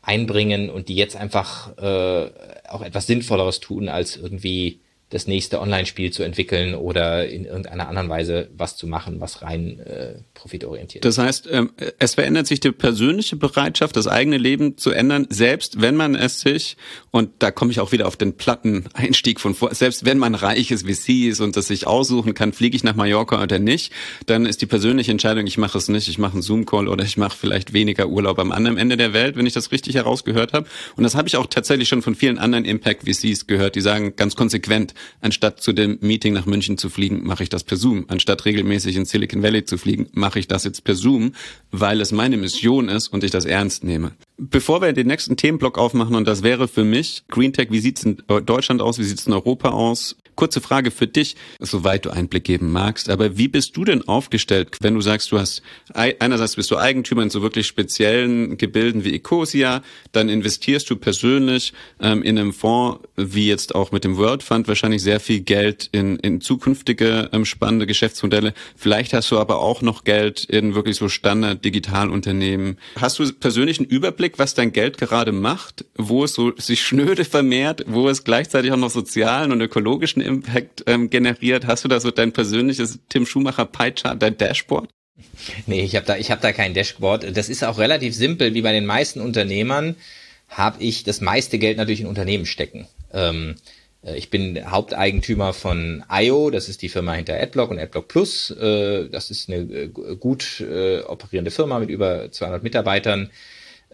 einbringen und die jetzt einfach äh, auch etwas Sinnvolleres tun, als irgendwie das nächste Online-Spiel zu entwickeln oder in irgendeiner anderen Weise was zu machen, was rein äh, profitorientiert Das heißt, ähm, es verändert sich die persönliche Bereitschaft, das eigene Leben zu ändern, selbst wenn man es sich, und da komme ich auch wieder auf den platten Einstieg von vor, selbst wenn man reiches sie ist und das sich aussuchen kann, fliege ich nach Mallorca oder nicht, dann ist die persönliche Entscheidung, ich mache es nicht, ich mache einen Zoom-Call oder ich mache vielleicht weniger Urlaub am anderen Ende der Welt, wenn ich das richtig herausgehört habe. Und das habe ich auch tatsächlich schon von vielen anderen Impact-VCs gehört, die sagen ganz konsequent, Anstatt zu dem Meeting nach München zu fliegen, mache ich das per Zoom. Anstatt regelmäßig in Silicon Valley zu fliegen, mache ich das jetzt per Zoom, weil es meine Mission ist und ich das ernst nehme. Bevor wir den nächsten Themenblock aufmachen, und das wäre für mich Green Tech, wie sieht's in Deutschland aus, wie sieht's in Europa aus? Kurze Frage für dich, soweit du Einblick geben magst, aber wie bist du denn aufgestellt, wenn du sagst, du hast, einerseits bist du Eigentümer in so wirklich speziellen Gebilden wie Ecosia, dann investierst du persönlich ähm, in einem Fonds, wie jetzt auch mit dem World Fund, wahrscheinlich sehr viel Geld in, in zukünftige ähm, spannende Geschäftsmodelle. Vielleicht hast du aber auch noch Geld in wirklich so Standard-Digitalunternehmen. Hast du persönlich einen Überblick, was dein Geld gerade macht, wo es so sich schnöde vermehrt, wo es gleichzeitig auch noch sozialen und ökologischen Impact ähm, generiert? Hast du da so dein persönliches Tim Schumacher Pie Chart, dein Dashboard? Nee, ich habe da, ich hab da kein Dashboard. Das ist auch relativ simpel. Wie bei den meisten Unternehmern habe ich das meiste Geld natürlich in Unternehmen stecken. Ähm, äh, ich bin Haupteigentümer von IO, das ist die Firma hinter AdBlock und AdBlock Plus. Äh, das ist eine äh, gut operierende Firma mit über 200 Mitarbeitern,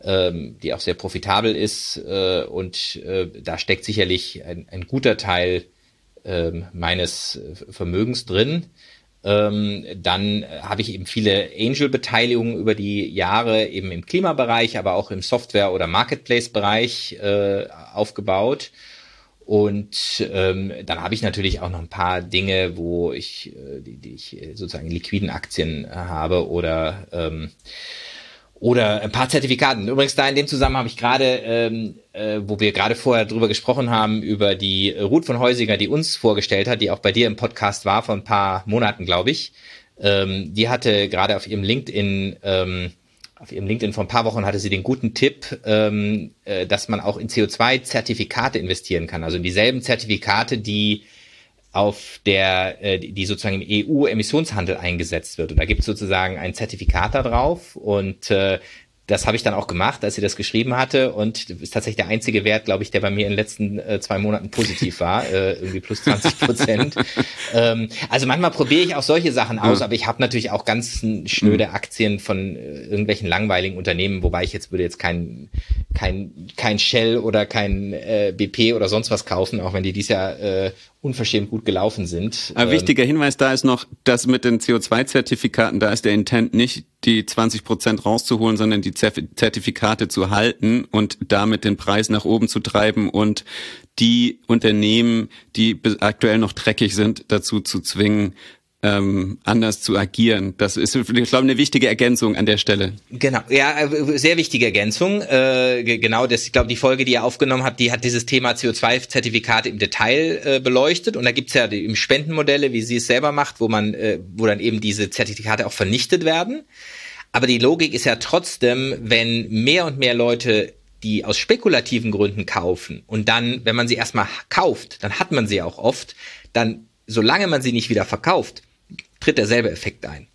ähm, die auch sehr profitabel ist. Und da steckt sicherlich ein, ein guter Teil ähm, meines Vermögens drin. Ähm, dann habe ich eben viele Angel-Beteiligungen über die Jahre eben im Klimabereich, aber auch im Software- oder Marketplace-Bereich äh, aufgebaut. Und ähm, dann habe ich natürlich auch noch ein paar Dinge, wo ich, äh, die, die ich sozusagen in liquiden Aktien habe oder ähm, oder ein paar Zertifikaten. Übrigens da in dem Zusammenhang habe ich gerade, ähm, äh, wo wir gerade vorher drüber gesprochen haben, über die Ruth von Heusinger, die uns vorgestellt hat, die auch bei dir im Podcast war vor ein paar Monaten, glaube ich. Ähm, die hatte gerade auf ihrem LinkedIn, ähm, auf ihrem LinkedIn vor ein paar Wochen hatte sie den guten Tipp, ähm, äh, dass man auch in CO2-Zertifikate investieren kann. Also in dieselben Zertifikate, die auf der, äh, die sozusagen im EU-Emissionshandel eingesetzt wird. Und da gibt es sozusagen ein Zertifikat da drauf und äh, das habe ich dann auch gemacht, als sie das geschrieben hatte und ist tatsächlich der einzige Wert, glaube ich, der bei mir in den letzten äh, zwei Monaten positiv war, äh, irgendwie plus 20 Prozent. [LAUGHS] ähm, also manchmal probiere ich auch solche Sachen aus, ja. aber ich habe natürlich auch ganz schnöde Aktien von äh, irgendwelchen langweiligen Unternehmen, wobei ich jetzt würde jetzt kein kein kein Shell oder kein äh, BP oder sonst was kaufen, auch wenn die dies Jahr äh, unverschämt gut gelaufen sind. Ein ähm, wichtiger Hinweis da ist noch, dass mit den CO2-Zertifikaten, da ist der Intent nicht, die 20 Prozent rauszuholen, sondern die Zertifikate zu halten und damit den Preis nach oben zu treiben und die Unternehmen, die aktuell noch dreckig sind, dazu zu zwingen, ähm, anders zu agieren. Das ist, ich glaube, eine wichtige Ergänzung an der Stelle. Genau, ja, äh, sehr wichtige Ergänzung. Äh, genau, das, ich glaube, die Folge, die ihr aufgenommen habt, die hat dieses Thema CO2-Zertifikate im Detail äh, beleuchtet. Und da gibt's ja die, Spendenmodelle, wie sie es selber macht, wo man, äh, wo dann eben diese Zertifikate auch vernichtet werden. Aber die Logik ist ja trotzdem, wenn mehr und mehr Leute die aus spekulativen Gründen kaufen und dann, wenn man sie erstmal kauft, dann hat man sie auch oft, dann solange man sie nicht wieder verkauft, tritt derselbe Effekt ein.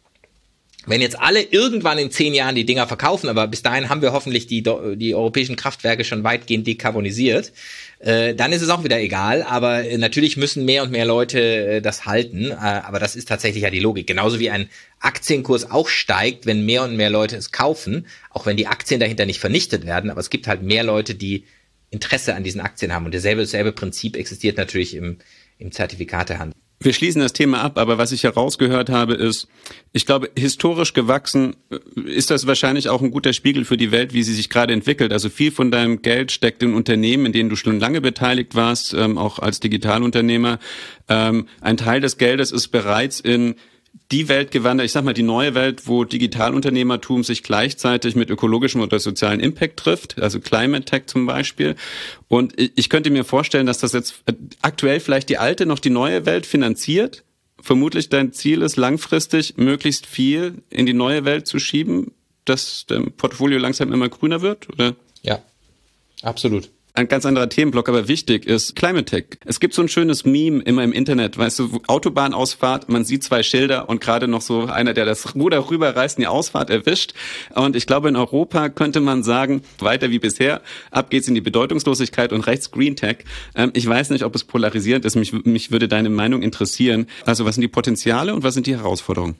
Wenn jetzt alle irgendwann in zehn Jahren die Dinger verkaufen, aber bis dahin haben wir hoffentlich die, die europäischen Kraftwerke schon weitgehend dekarbonisiert, äh, dann ist es auch wieder egal. Aber äh, natürlich müssen mehr und mehr Leute äh, das halten. Äh, aber das ist tatsächlich ja die Logik. Genauso wie ein Aktienkurs auch steigt, wenn mehr und mehr Leute es kaufen, auch wenn die Aktien dahinter nicht vernichtet werden. Aber es gibt halt mehr Leute, die Interesse an diesen Aktien haben. Und dasselbe, dasselbe Prinzip existiert natürlich im, im Zertifikatehandel. Wir schließen das Thema ab, aber was ich herausgehört habe, ist, ich glaube, historisch gewachsen äh, ist das wahrscheinlich auch ein guter Spiegel für die Welt, wie sie sich gerade entwickelt. Also viel von deinem Geld steckt in Unternehmen, in denen du schon lange beteiligt warst, ähm, auch als Digitalunternehmer. Ähm, ein Teil des Geldes ist bereits in die Welt gewandert, ich sag mal die neue Welt, wo Digitalunternehmertum sich gleichzeitig mit ökologischem oder sozialen Impact trifft, also Climate Tech zum Beispiel. Und ich könnte mir vorstellen, dass das jetzt aktuell vielleicht die alte noch die neue Welt finanziert. Vermutlich dein Ziel ist langfristig möglichst viel in die neue Welt zu schieben, dass dein Portfolio langsam immer grüner wird, oder? Ja, absolut ein ganz anderer Themenblock, aber wichtig ist Climate Tech. Es gibt so ein schönes Meme immer im Internet, weißt du, Autobahnausfahrt, man sieht zwei Schilder und gerade noch so einer, der das Ruder rüberreißt, die Ausfahrt erwischt. Und ich glaube, in Europa könnte man sagen, weiter wie bisher, ab geht's in die Bedeutungslosigkeit und rechts Green Tech. Ähm, ich weiß nicht, ob es polarisierend ist, mich, mich würde deine Meinung interessieren. Also was sind die Potenziale und was sind die Herausforderungen?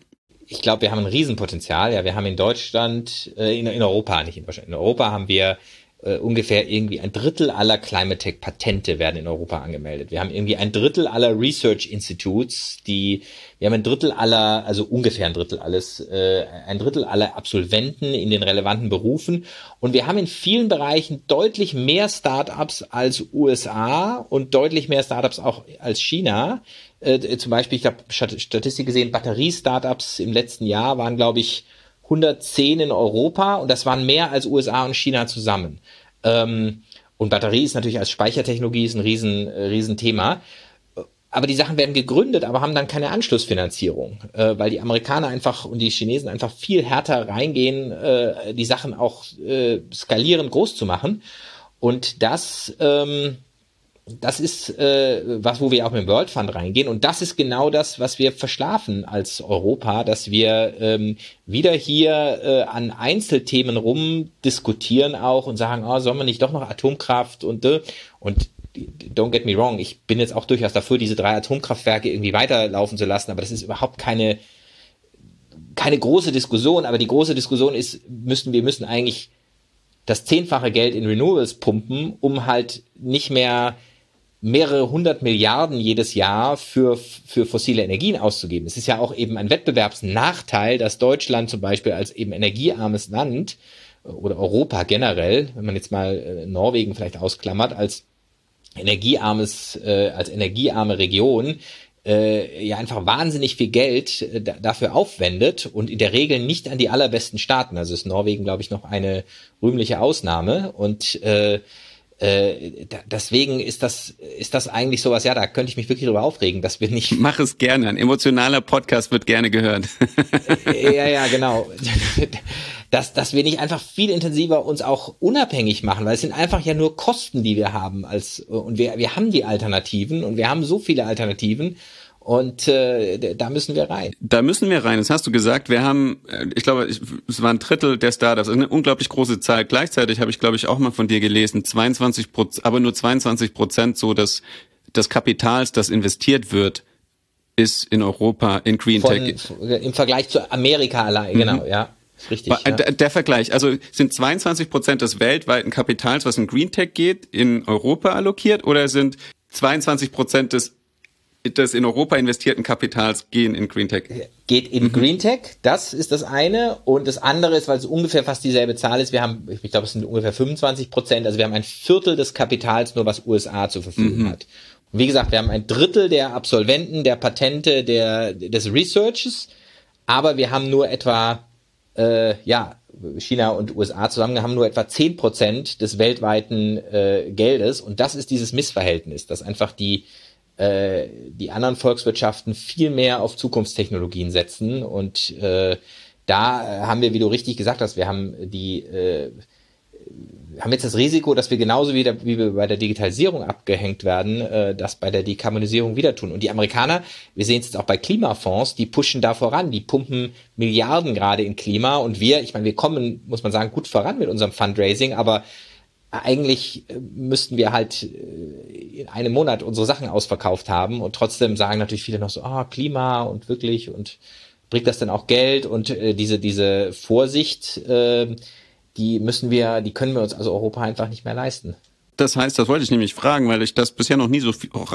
ich glaube, wir haben ein Riesenpotenzial. Ja, wir haben in Deutschland, äh, in, in Europa, nicht in Deutschland, in Europa haben wir äh, ungefähr irgendwie ein Drittel aller Climate Tech Patente werden in Europa angemeldet. Wir haben irgendwie ein Drittel aller Research Institutes, die, wir haben ein Drittel aller, also ungefähr ein Drittel alles, äh, ein Drittel aller Absolventen in den relevanten Berufen. Und wir haben in vielen Bereichen deutlich mehr Startups als USA und deutlich mehr Startups auch als China. Äh, zum Beispiel, ich habe Statistik gesehen, Batterie-Startups im letzten Jahr waren, glaube ich, 110 in Europa und das waren mehr als USA und China zusammen. Ähm, und Batterie ist natürlich als Speichertechnologie ist ein riesen, äh, riesen Thema. Aber die Sachen werden gegründet, aber haben dann keine Anschlussfinanzierung, äh, weil die Amerikaner einfach und die Chinesen einfach viel härter reingehen, äh, die Sachen auch äh, skalieren, groß zu machen. Und das ähm, das ist äh, was, wo wir auch mit dem World Fund reingehen. Und das ist genau das, was wir verschlafen als Europa, dass wir ähm, wieder hier äh, an Einzelthemen rumdiskutieren auch und sagen, oh, sollen wir nicht doch noch Atomkraft und äh, und don't get me wrong, ich bin jetzt auch durchaus dafür, diese drei Atomkraftwerke irgendwie weiterlaufen zu lassen, aber das ist überhaupt keine keine große Diskussion. Aber die große Diskussion ist, müssen wir müssen eigentlich das zehnfache Geld in Renewables pumpen, um halt nicht mehr mehrere hundert Milliarden jedes Jahr für, für fossile Energien auszugeben. Es ist ja auch eben ein Wettbewerbsnachteil, dass Deutschland zum Beispiel als eben energiearmes Land oder Europa generell, wenn man jetzt mal äh, Norwegen vielleicht ausklammert, als energiearmes, äh, als energiearme Region äh, ja einfach wahnsinnig viel Geld äh, dafür aufwendet und in der Regel nicht an die allerbesten Staaten. Also ist Norwegen, glaube ich, noch eine rühmliche Ausnahme und äh, äh, deswegen ist das, ist das eigentlich sowas, ja, da könnte ich mich wirklich drüber aufregen, dass wir nicht. Mach es gerne. Ein emotionaler Podcast wird gerne gehört. ja, ja, [LAUGHS] genau. Dass, dass wir nicht einfach viel intensiver uns auch unabhängig machen, weil es sind einfach ja nur Kosten, die wir haben als, und wir, wir haben die Alternativen und wir haben so viele Alternativen und äh, da müssen wir rein. Da müssen wir rein. Das hast du gesagt. Wir haben, äh, ich glaube, es war ein Drittel der Startups. Eine unglaublich große Zahl. Gleichzeitig habe ich, glaube ich, auch mal von dir gelesen, 22 Prozent, aber nur 22 Prozent so des, des Kapitals, das investiert wird, ist in Europa in Green von, Tech. Im Vergleich zu Amerika allein, mhm. genau, ja. Richtig. Ja. Der, der Vergleich, also sind 22 Prozent des weltweiten Kapitals, was in Green Tech geht, in Europa allokiert oder sind 22 Prozent des des in Europa investierten Kapitals gehen in Green Tech? Geht in mhm. Green Tech, das ist das eine. Und das andere ist, weil es ungefähr fast dieselbe Zahl ist, wir haben, ich glaube, es sind ungefähr 25 Prozent, also wir haben ein Viertel des Kapitals nur, was USA zur Verfügung mhm. hat. Und wie gesagt, wir haben ein Drittel der Absolventen, der Patente, der, des Researches, aber wir haben nur etwa, äh, ja, China und USA zusammen haben nur etwa 10 Prozent des weltweiten äh, Geldes. Und das ist dieses Missverhältnis, dass einfach die, äh, die anderen Volkswirtschaften viel mehr auf Zukunftstechnologien setzen. Und äh, da haben wir, wie du richtig gesagt hast, wir haben die äh, haben jetzt das Risiko, dass wir genauso wie, der, wie wir bei der Digitalisierung abgehängt werden, äh, das bei der Dekarbonisierung wieder tun. Und die Amerikaner, wir sehen es jetzt auch bei Klimafonds, die pushen da voran, die pumpen Milliarden gerade in Klima. Und wir, ich meine, wir kommen, muss man sagen, gut voran mit unserem Fundraising, aber eigentlich äh, müssten wir halt äh, in einem Monat unsere Sachen ausverkauft haben und trotzdem sagen natürlich viele noch so, ah, Klima und wirklich und bringt das dann auch Geld und äh, diese, diese Vorsicht, äh, die müssen wir, die können wir uns also Europa einfach nicht mehr leisten. Das heißt, das wollte ich nämlich fragen, weil ich das bisher noch nie so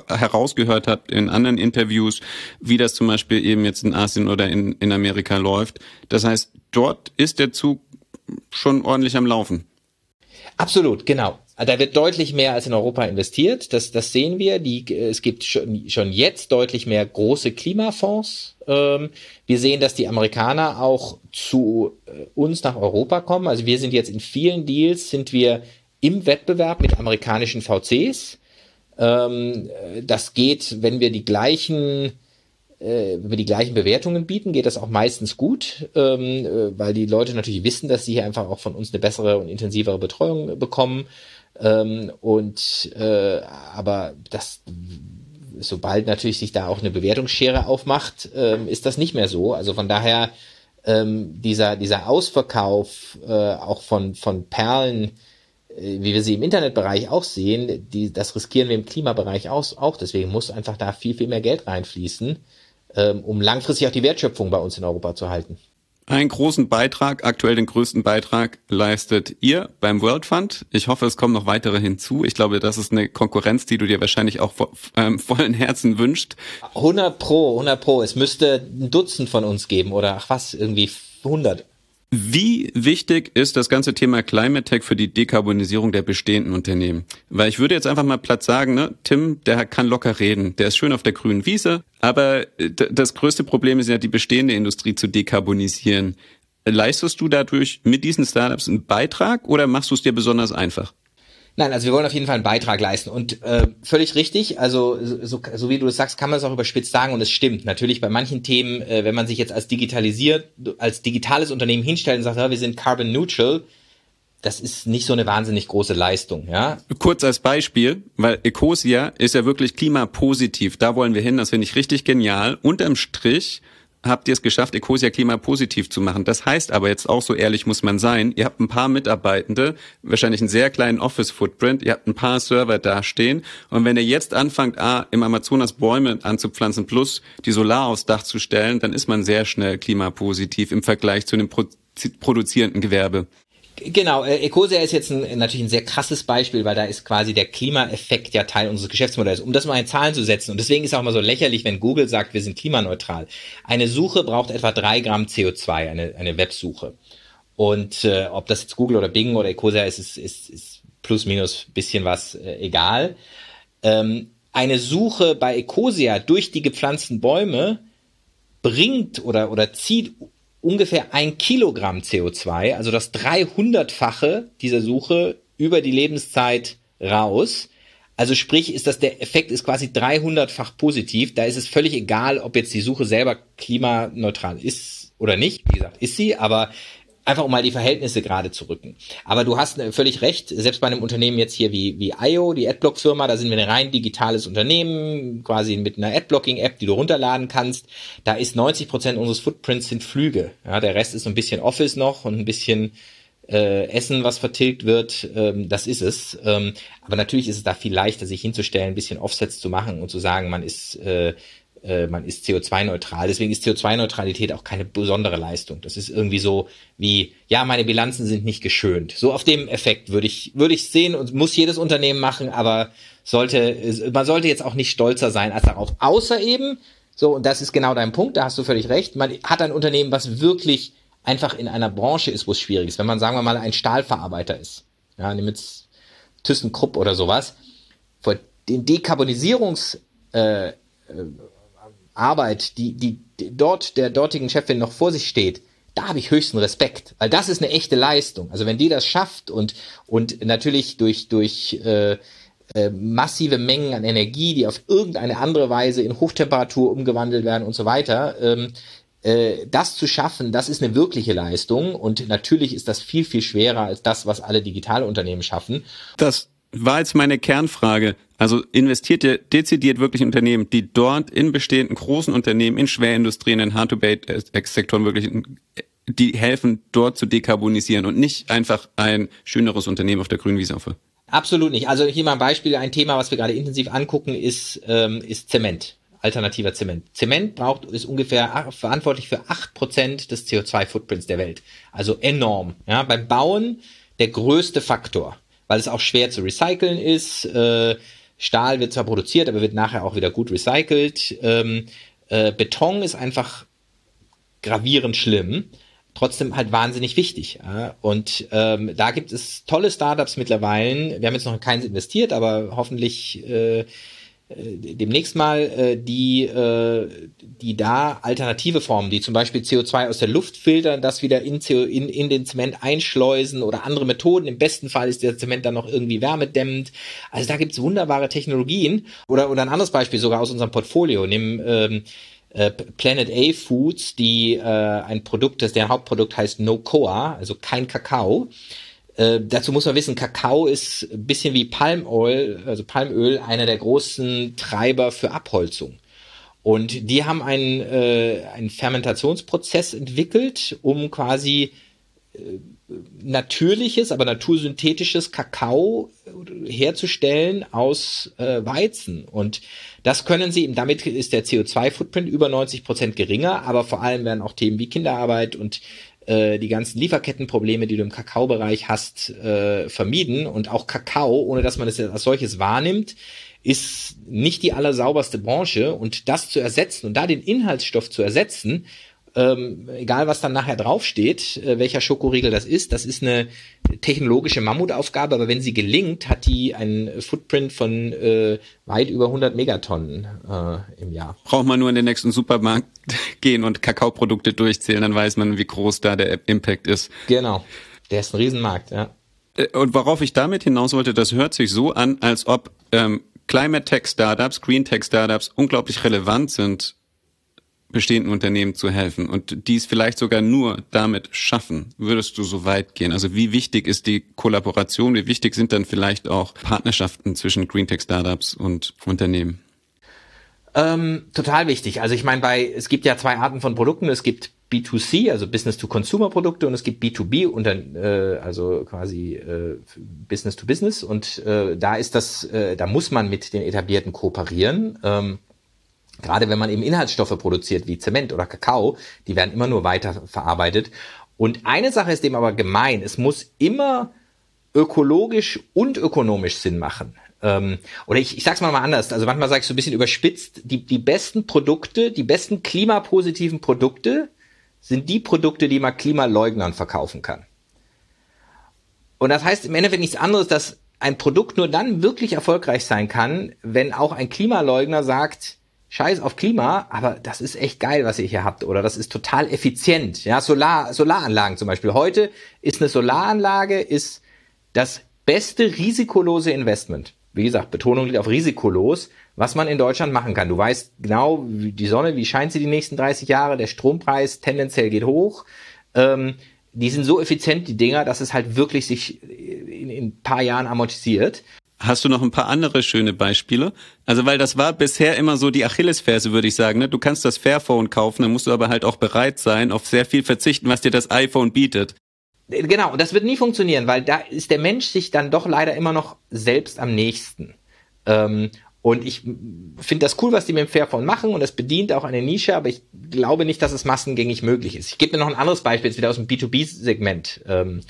herausgehört habe in anderen Interviews, wie das zum Beispiel eben jetzt in Asien oder in, in Amerika läuft. Das heißt, dort ist der Zug schon ordentlich am Laufen. Absolut, genau. Da wird deutlich mehr als in Europa investiert. Das, das sehen wir. Die, es gibt schon, schon jetzt deutlich mehr große Klimafonds. Ähm, wir sehen, dass die Amerikaner auch zu äh, uns nach Europa kommen. Also wir sind jetzt in vielen Deals, sind wir im Wettbewerb mit amerikanischen VCs. Ähm, das geht, wenn wir die gleichen äh, wir die gleichen Bewertungen bieten, geht das auch meistens gut, ähm, äh, weil die Leute natürlich wissen, dass sie hier einfach auch von uns eine bessere und intensivere Betreuung bekommen. Ähm, und äh, aber das sobald natürlich sich da auch eine Bewertungsschere aufmacht, ähm, ist das nicht mehr so. Also von daher ähm, dieser dieser Ausverkauf äh, auch von von Perlen äh, wie wir sie im Internetbereich auch sehen, die, das riskieren wir im Klimabereich auch, auch. Deswegen muss einfach da viel, viel mehr Geld reinfließen. Ähm, um langfristig auch die Wertschöpfung bei uns in Europa zu halten. Einen großen Beitrag, aktuell den größten Beitrag leistet ihr beim World Fund. Ich hoffe, es kommen noch weitere hinzu. Ich glaube, das ist eine Konkurrenz, die du dir wahrscheinlich auch ähm, vollen Herzen wünscht. 100 pro, 100 pro. Es müsste ein Dutzend von uns geben oder ach was, irgendwie 100. Wie wichtig ist das ganze Thema Climate Tech für die Dekarbonisierung der bestehenden Unternehmen? Weil ich würde jetzt einfach mal platt sagen, ne, Tim, der kann locker reden, der ist schön auf der grünen Wiese, aber äh, das größte Problem ist ja, die bestehende Industrie zu dekarbonisieren. Leistest du dadurch mit diesen Startups einen Beitrag oder machst du es dir besonders einfach? Nein, also wir wollen auf jeden Fall einen Beitrag leisten und äh, völlig richtig. Also so, so wie du das sagst, kann man es auch überspitzt sagen und es stimmt. Natürlich bei manchen Themen, äh, wenn man sich jetzt als digitalisiert, als digitales Unternehmen hinstellt und sagt, ja, wir sind carbon neutral, das ist nicht so eine wahnsinnig große Leistung, ja. Kurz als Beispiel, weil Ecosia ist ja wirklich klimapositiv. Da wollen wir hin, das finde ich richtig genial. Unterm Strich habt ihr es geschafft, Ecosia klimapositiv zu machen. Das heißt aber jetzt auch so ehrlich muss man sein, ihr habt ein paar Mitarbeitende, wahrscheinlich einen sehr kleinen Office-Footprint, ihr habt ein paar Server dastehen und wenn ihr jetzt anfangt, A, im Amazonas Bäume anzupflanzen plus die Solar aufs Dach zu stellen, dann ist man sehr schnell klimapositiv im Vergleich zu einem produzierenden Gewerbe. Genau, äh, Ecosia ist jetzt ein, natürlich ein sehr krasses Beispiel, weil da ist quasi der Klimaeffekt ja Teil unseres Geschäftsmodells. Um das mal in Zahlen zu setzen, und deswegen ist auch mal so lächerlich, wenn Google sagt, wir sind klimaneutral. Eine Suche braucht etwa drei Gramm CO2, eine, eine Websuche. Und äh, ob das jetzt Google oder Bing oder Ecosia ist, ist, ist, ist plus minus bisschen was äh, egal. Ähm, eine Suche bei Ecosia durch die gepflanzten Bäume bringt oder, oder zieht ungefähr ein Kilogramm CO2, also das 300-fache dieser Suche über die Lebenszeit raus. Also sprich, ist das der Effekt ist quasi 300-fach positiv. Da ist es völlig egal, ob jetzt die Suche selber klimaneutral ist oder nicht. Wie gesagt, ist sie, aber einfach um mal die Verhältnisse gerade zu rücken. Aber du hast äh, völlig recht, selbst bei einem Unternehmen jetzt hier wie, wie IO, die Adblock-Firma, da sind wir ein rein digitales Unternehmen, quasi mit einer Adblocking-App, die du runterladen kannst. Da ist 90 Prozent unseres Footprints sind Flüge. Ja, der Rest ist so ein bisschen Office noch und ein bisschen äh, Essen, was vertilgt wird, ähm, das ist es. Ähm, aber natürlich ist es da viel leichter, sich hinzustellen, ein bisschen Offsets zu machen und zu sagen, man ist äh, man ist CO2-neutral. Deswegen ist CO2-Neutralität auch keine besondere Leistung. Das ist irgendwie so wie, ja, meine Bilanzen sind nicht geschönt. So auf dem Effekt würde ich, würde ich sehen und muss jedes Unternehmen machen, aber sollte, man sollte jetzt auch nicht stolzer sein als darauf. Außer eben, so, und das ist genau dein Punkt, da hast du völlig recht, man hat ein Unternehmen, was wirklich einfach in einer Branche ist, wo es schwierig ist. Wenn man, sagen wir mal, ein Stahlverarbeiter ist, ja, nimm jetzt ThyssenKrupp oder sowas, vor den Dekarbonisierungs, äh, Arbeit, die, die, die dort der dortigen Chefin noch vor sich steht, da habe ich höchsten Respekt, weil das ist eine echte Leistung. Also wenn die das schafft und und natürlich durch durch äh, äh, massive Mengen an Energie, die auf irgendeine andere Weise in Hochtemperatur umgewandelt werden und so weiter, ähm, äh, das zu schaffen, das ist eine wirkliche Leistung und natürlich ist das viel, viel schwerer als das, was alle Digitalunternehmen schaffen. Das war jetzt meine Kernfrage. Also investiert ihr dezidiert wirklich in Unternehmen, die dort in bestehenden großen Unternehmen, in Schwerindustrien, in Hard-to-Bait-Sektoren wirklich, die helfen, dort zu dekarbonisieren und nicht einfach ein schöneres Unternehmen auf der grünen Wiese auf. Absolut nicht. Also hier mal ein Beispiel, ein Thema, was wir gerade intensiv angucken, ist, ähm, ist Zement alternativer Zement. Zement braucht, ist ungefähr verantwortlich für acht Prozent des CO2-Footprints der Welt. Also enorm. Ja, beim Bauen der größte Faktor, weil es auch schwer zu recyceln ist. Äh, Stahl wird zwar produziert, aber wird nachher auch wieder gut recycelt. Ähm, äh, Beton ist einfach gravierend schlimm, trotzdem halt wahnsinnig wichtig. Und ähm, da gibt es tolle Startups mittlerweile. Wir haben jetzt noch keins investiert, aber hoffentlich äh, demnächst mal äh, die, äh, die da alternative Formen, die zum Beispiel CO2 aus der Luft filtern, das wieder in, CO, in, in den Zement einschleusen oder andere Methoden. Im besten Fall ist der Zement dann noch irgendwie wärmedämmend. Also da gibt's wunderbare Technologien. Oder, oder ein anderes Beispiel sogar aus unserem Portfolio. Nimm ähm, äh, Planet A Foods, die äh, ein Produkt, das der Hauptprodukt heißt No Coa, also kein Kakao. Äh, dazu muss man wissen, Kakao ist ein bisschen wie Palmöl, also Palmöl, einer der großen Treiber für Abholzung. Und die haben einen, äh, einen Fermentationsprozess entwickelt, um quasi äh, natürliches, aber natursynthetisches Kakao herzustellen aus äh, Weizen. Und das können sie, damit ist der CO2-Footprint über 90 Prozent geringer, aber vor allem werden auch Themen wie Kinderarbeit und äh, die ganzen Lieferkettenprobleme, die du im Kakaobereich hast, äh, vermieden. Und auch Kakao, ohne dass man es als solches wahrnimmt, ist nicht die allersauberste Branche. Und das zu ersetzen und da den Inhaltsstoff zu ersetzen, ähm, egal was dann nachher draufsteht, äh, welcher Schokoriegel das ist, das ist eine technologische Mammutaufgabe, aber wenn sie gelingt, hat die einen Footprint von äh, weit über 100 Megatonnen äh, im Jahr. Braucht man nur in den nächsten Supermarkt [LAUGHS] gehen und Kakaoprodukte durchzählen, dann weiß man, wie groß da der Impact ist. Genau, der ist ein Riesenmarkt, ja. Äh, und worauf ich damit hinaus wollte, das hört sich so an, als ob ähm, Climate Tech Startups, Green Tech Startups unglaublich relevant sind bestehenden Unternehmen zu helfen und dies vielleicht sogar nur damit schaffen, würdest du so weit gehen? Also wie wichtig ist die Kollaboration? Wie wichtig sind dann vielleicht auch Partnerschaften zwischen Green Tech Startups und Unternehmen? Ähm, total wichtig. Also ich meine, bei es gibt ja zwei Arten von Produkten. Es gibt B2C, also Business-to-Consumer-Produkte, und es gibt B2B, unter, äh, also quasi äh, Business-to-Business. Und äh, da ist das, äh, da muss man mit den Etablierten kooperieren. Ähm, Gerade wenn man eben Inhaltsstoffe produziert wie Zement oder Kakao, die werden immer nur weiter verarbeitet. Und eine Sache ist dem aber gemein, es muss immer ökologisch und ökonomisch Sinn machen. Ähm, oder ich, ich sag's mal mal anders, also manchmal sage ich so ein bisschen überspitzt, die, die besten Produkte, die besten klimapositiven Produkte sind die Produkte, die man Klimaleugnern verkaufen kann. Und das heißt im Endeffekt nichts anderes, dass ein Produkt nur dann wirklich erfolgreich sein kann, wenn auch ein Klimaleugner sagt, Scheiß auf Klima, aber das ist echt geil, was ihr hier habt, oder das ist total effizient. Ja, Solar, Solaranlagen zum Beispiel. Heute ist eine Solaranlage ist das beste risikolose Investment. Wie gesagt, Betonung liegt auf risikolos, was man in Deutschland machen kann. Du weißt genau, wie die Sonne, wie scheint sie die nächsten 30 Jahre, der Strompreis tendenziell geht hoch. Ähm, die sind so effizient, die Dinger, dass es halt wirklich sich in, in ein paar Jahren amortisiert. Hast du noch ein paar andere schöne Beispiele? Also, weil das war bisher immer so die Achillesferse, würde ich sagen. Ne? Du kannst das Fairphone kaufen, dann musst du aber halt auch bereit sein, auf sehr viel verzichten, was dir das iPhone bietet. Genau, und das wird nie funktionieren, weil da ist der Mensch sich dann doch leider immer noch selbst am nächsten. Ähm, und ich finde das cool, was die mit dem Fairphone machen und das bedient auch eine Nische, aber ich glaube nicht, dass es massengängig möglich ist. Ich gebe mir noch ein anderes Beispiel, jetzt wieder aus dem B2B-Segment. Ähm,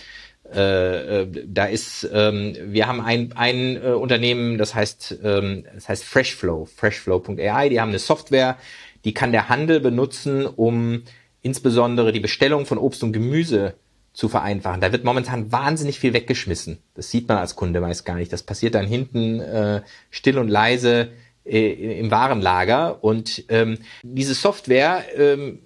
äh, äh, da ist, ähm, wir haben ein, ein äh, Unternehmen, das heißt, ähm, das heißt Freshflow, freshflow.ai, die haben eine Software, die kann der Handel benutzen, um insbesondere die Bestellung von Obst und Gemüse zu vereinfachen. Da wird momentan wahnsinnig viel weggeschmissen. Das sieht man als Kunde meist gar nicht. Das passiert dann hinten äh, still und leise äh, im Warenlager. Und ähm, diese Software, ähm,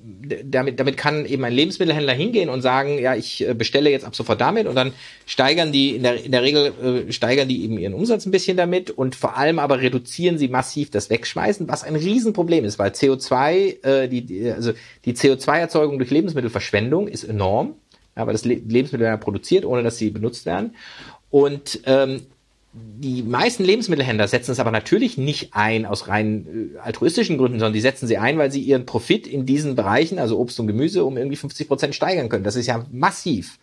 damit, damit kann eben ein Lebensmittelhändler hingehen und sagen, ja, ich äh, bestelle jetzt ab sofort damit und dann steigern die, in der, in der Regel äh, steigern die eben ihren Umsatz ein bisschen damit und vor allem aber reduzieren sie massiv das Wegschmeißen, was ein Riesenproblem ist, weil CO2, äh, die, also die CO2-Erzeugung durch Lebensmittelverschwendung ist enorm, ja, weil das Le Lebensmittel werden produziert, ohne dass sie benutzt werden. Und ähm, die meisten Lebensmittelhändler setzen es aber natürlich nicht ein aus rein äh, altruistischen Gründen, sondern die setzen sie ein, weil sie ihren Profit in diesen Bereichen, also Obst und Gemüse, um irgendwie 50 Prozent steigern können. Das ist ja massiv.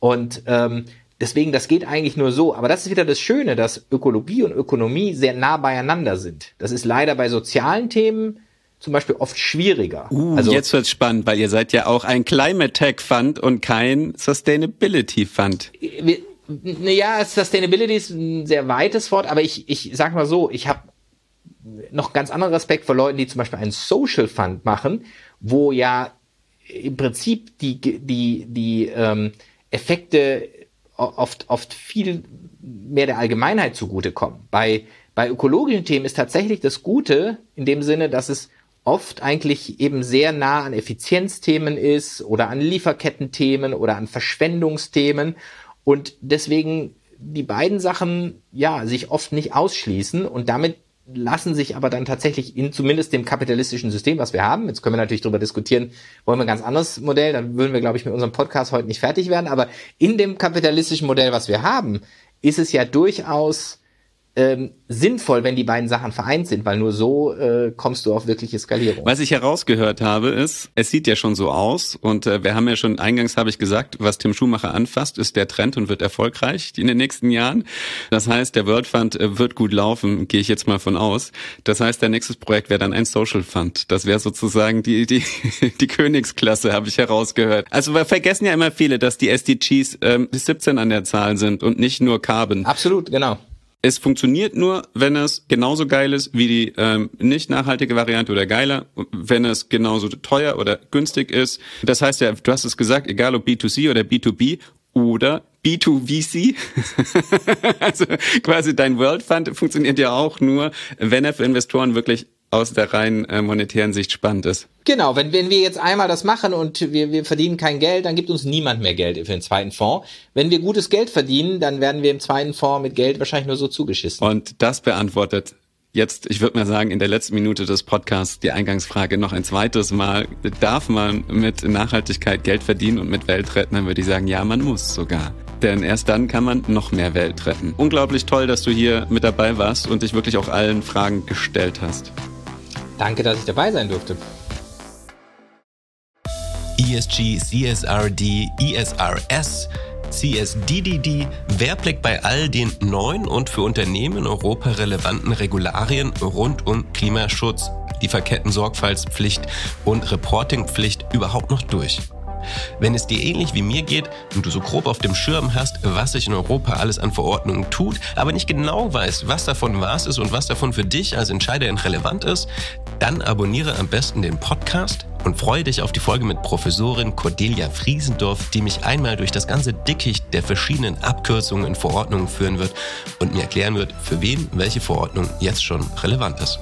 Und ähm, deswegen, das geht eigentlich nur so. Aber das ist wieder das Schöne, dass Ökologie und Ökonomie sehr nah beieinander sind. Das ist leider bei sozialen Themen zum Beispiel oft schwieriger. Uh, also jetzt wird's spannend, weil ihr seid ja auch ein Climate Tech Fund und kein Sustainability Fund. Wir, naja, Sustainability ist ein sehr weites Wort, aber ich, ich sag mal so, ich habe noch ganz anderen Respekt vor Leuten, die zum Beispiel einen Social Fund machen, wo ja im Prinzip die, die, die ähm, Effekte oft, oft viel mehr der Allgemeinheit zugutekommen. Bei, bei ökologischen Themen ist tatsächlich das Gute in dem Sinne, dass es oft eigentlich eben sehr nah an Effizienzthemen ist oder an Lieferkettenthemen oder an Verschwendungsthemen und deswegen die beiden Sachen, ja, sich oft nicht ausschließen und damit lassen sich aber dann tatsächlich in zumindest dem kapitalistischen System, was wir haben, jetzt können wir natürlich darüber diskutieren, wollen wir ein ganz anderes Modell, dann würden wir, glaube ich, mit unserem Podcast heute nicht fertig werden, aber in dem kapitalistischen Modell, was wir haben, ist es ja durchaus ähm, sinnvoll, wenn die beiden Sachen vereint sind, weil nur so äh, kommst du auf wirkliche Skalierung. Was ich herausgehört habe, ist, es sieht ja schon so aus und äh, wir haben ja schon eingangs habe ich gesagt, was Tim Schumacher anfasst, ist der Trend und wird erfolgreich in den nächsten Jahren. Das heißt, der World Fund äh, wird gut laufen, gehe ich jetzt mal von aus. Das heißt, der nächste Projekt wäre dann ein Social Fund. Das wäre sozusagen die die [LAUGHS] die Königsklasse, habe ich herausgehört. Also wir vergessen ja immer viele, dass die SDGs ähm, 17 an der Zahl sind und nicht nur Carbon. Absolut, genau. Es funktioniert nur, wenn es genauso geil ist wie die ähm, nicht nachhaltige Variante oder geiler, wenn es genauso teuer oder günstig ist. Das heißt ja, du hast es gesagt, egal ob B2C oder B2B oder B2VC. [LAUGHS] also quasi dein World Fund funktioniert ja auch nur, wenn er für Investoren wirklich aus der rein äh, monetären Sicht spannend ist. Genau, wenn, wenn wir jetzt einmal das machen und wir, wir verdienen kein Geld, dann gibt uns niemand mehr Geld für den zweiten Fonds. Wenn wir gutes Geld verdienen, dann werden wir im zweiten Fonds mit Geld wahrscheinlich nur so zugeschissen. Und das beantwortet jetzt, ich würde mal sagen, in der letzten Minute des Podcasts die Eingangsfrage noch ein zweites Mal. Darf man mit Nachhaltigkeit Geld verdienen und mit Welt retten? Dann würde ich sagen, ja, man muss sogar. Denn erst dann kann man noch mehr Welt retten. Unglaublich toll, dass du hier mit dabei warst und dich wirklich auch allen Fragen gestellt hast. Danke, dass ich dabei sein durfte. ESG, CSRD, ESRS, CSDDD, wer blickt bei all den neuen und für Unternehmen in Europa relevanten Regularien rund um Klimaschutz, Lieferketten-Sorgfaltspflicht und Reportingpflicht überhaupt noch durch? Wenn es dir ähnlich wie mir geht und du so grob auf dem Schirm hast, was sich in Europa alles an Verordnungen tut, aber nicht genau weißt, was davon was ist und was davon für dich als Entscheiderin relevant ist, dann abonniere am besten den Podcast und freue dich auf die Folge mit Professorin Cordelia Friesendorf, die mich einmal durch das ganze Dickicht der verschiedenen Abkürzungen in Verordnungen führen wird und mir erklären wird, für wen welche Verordnung jetzt schon relevant ist.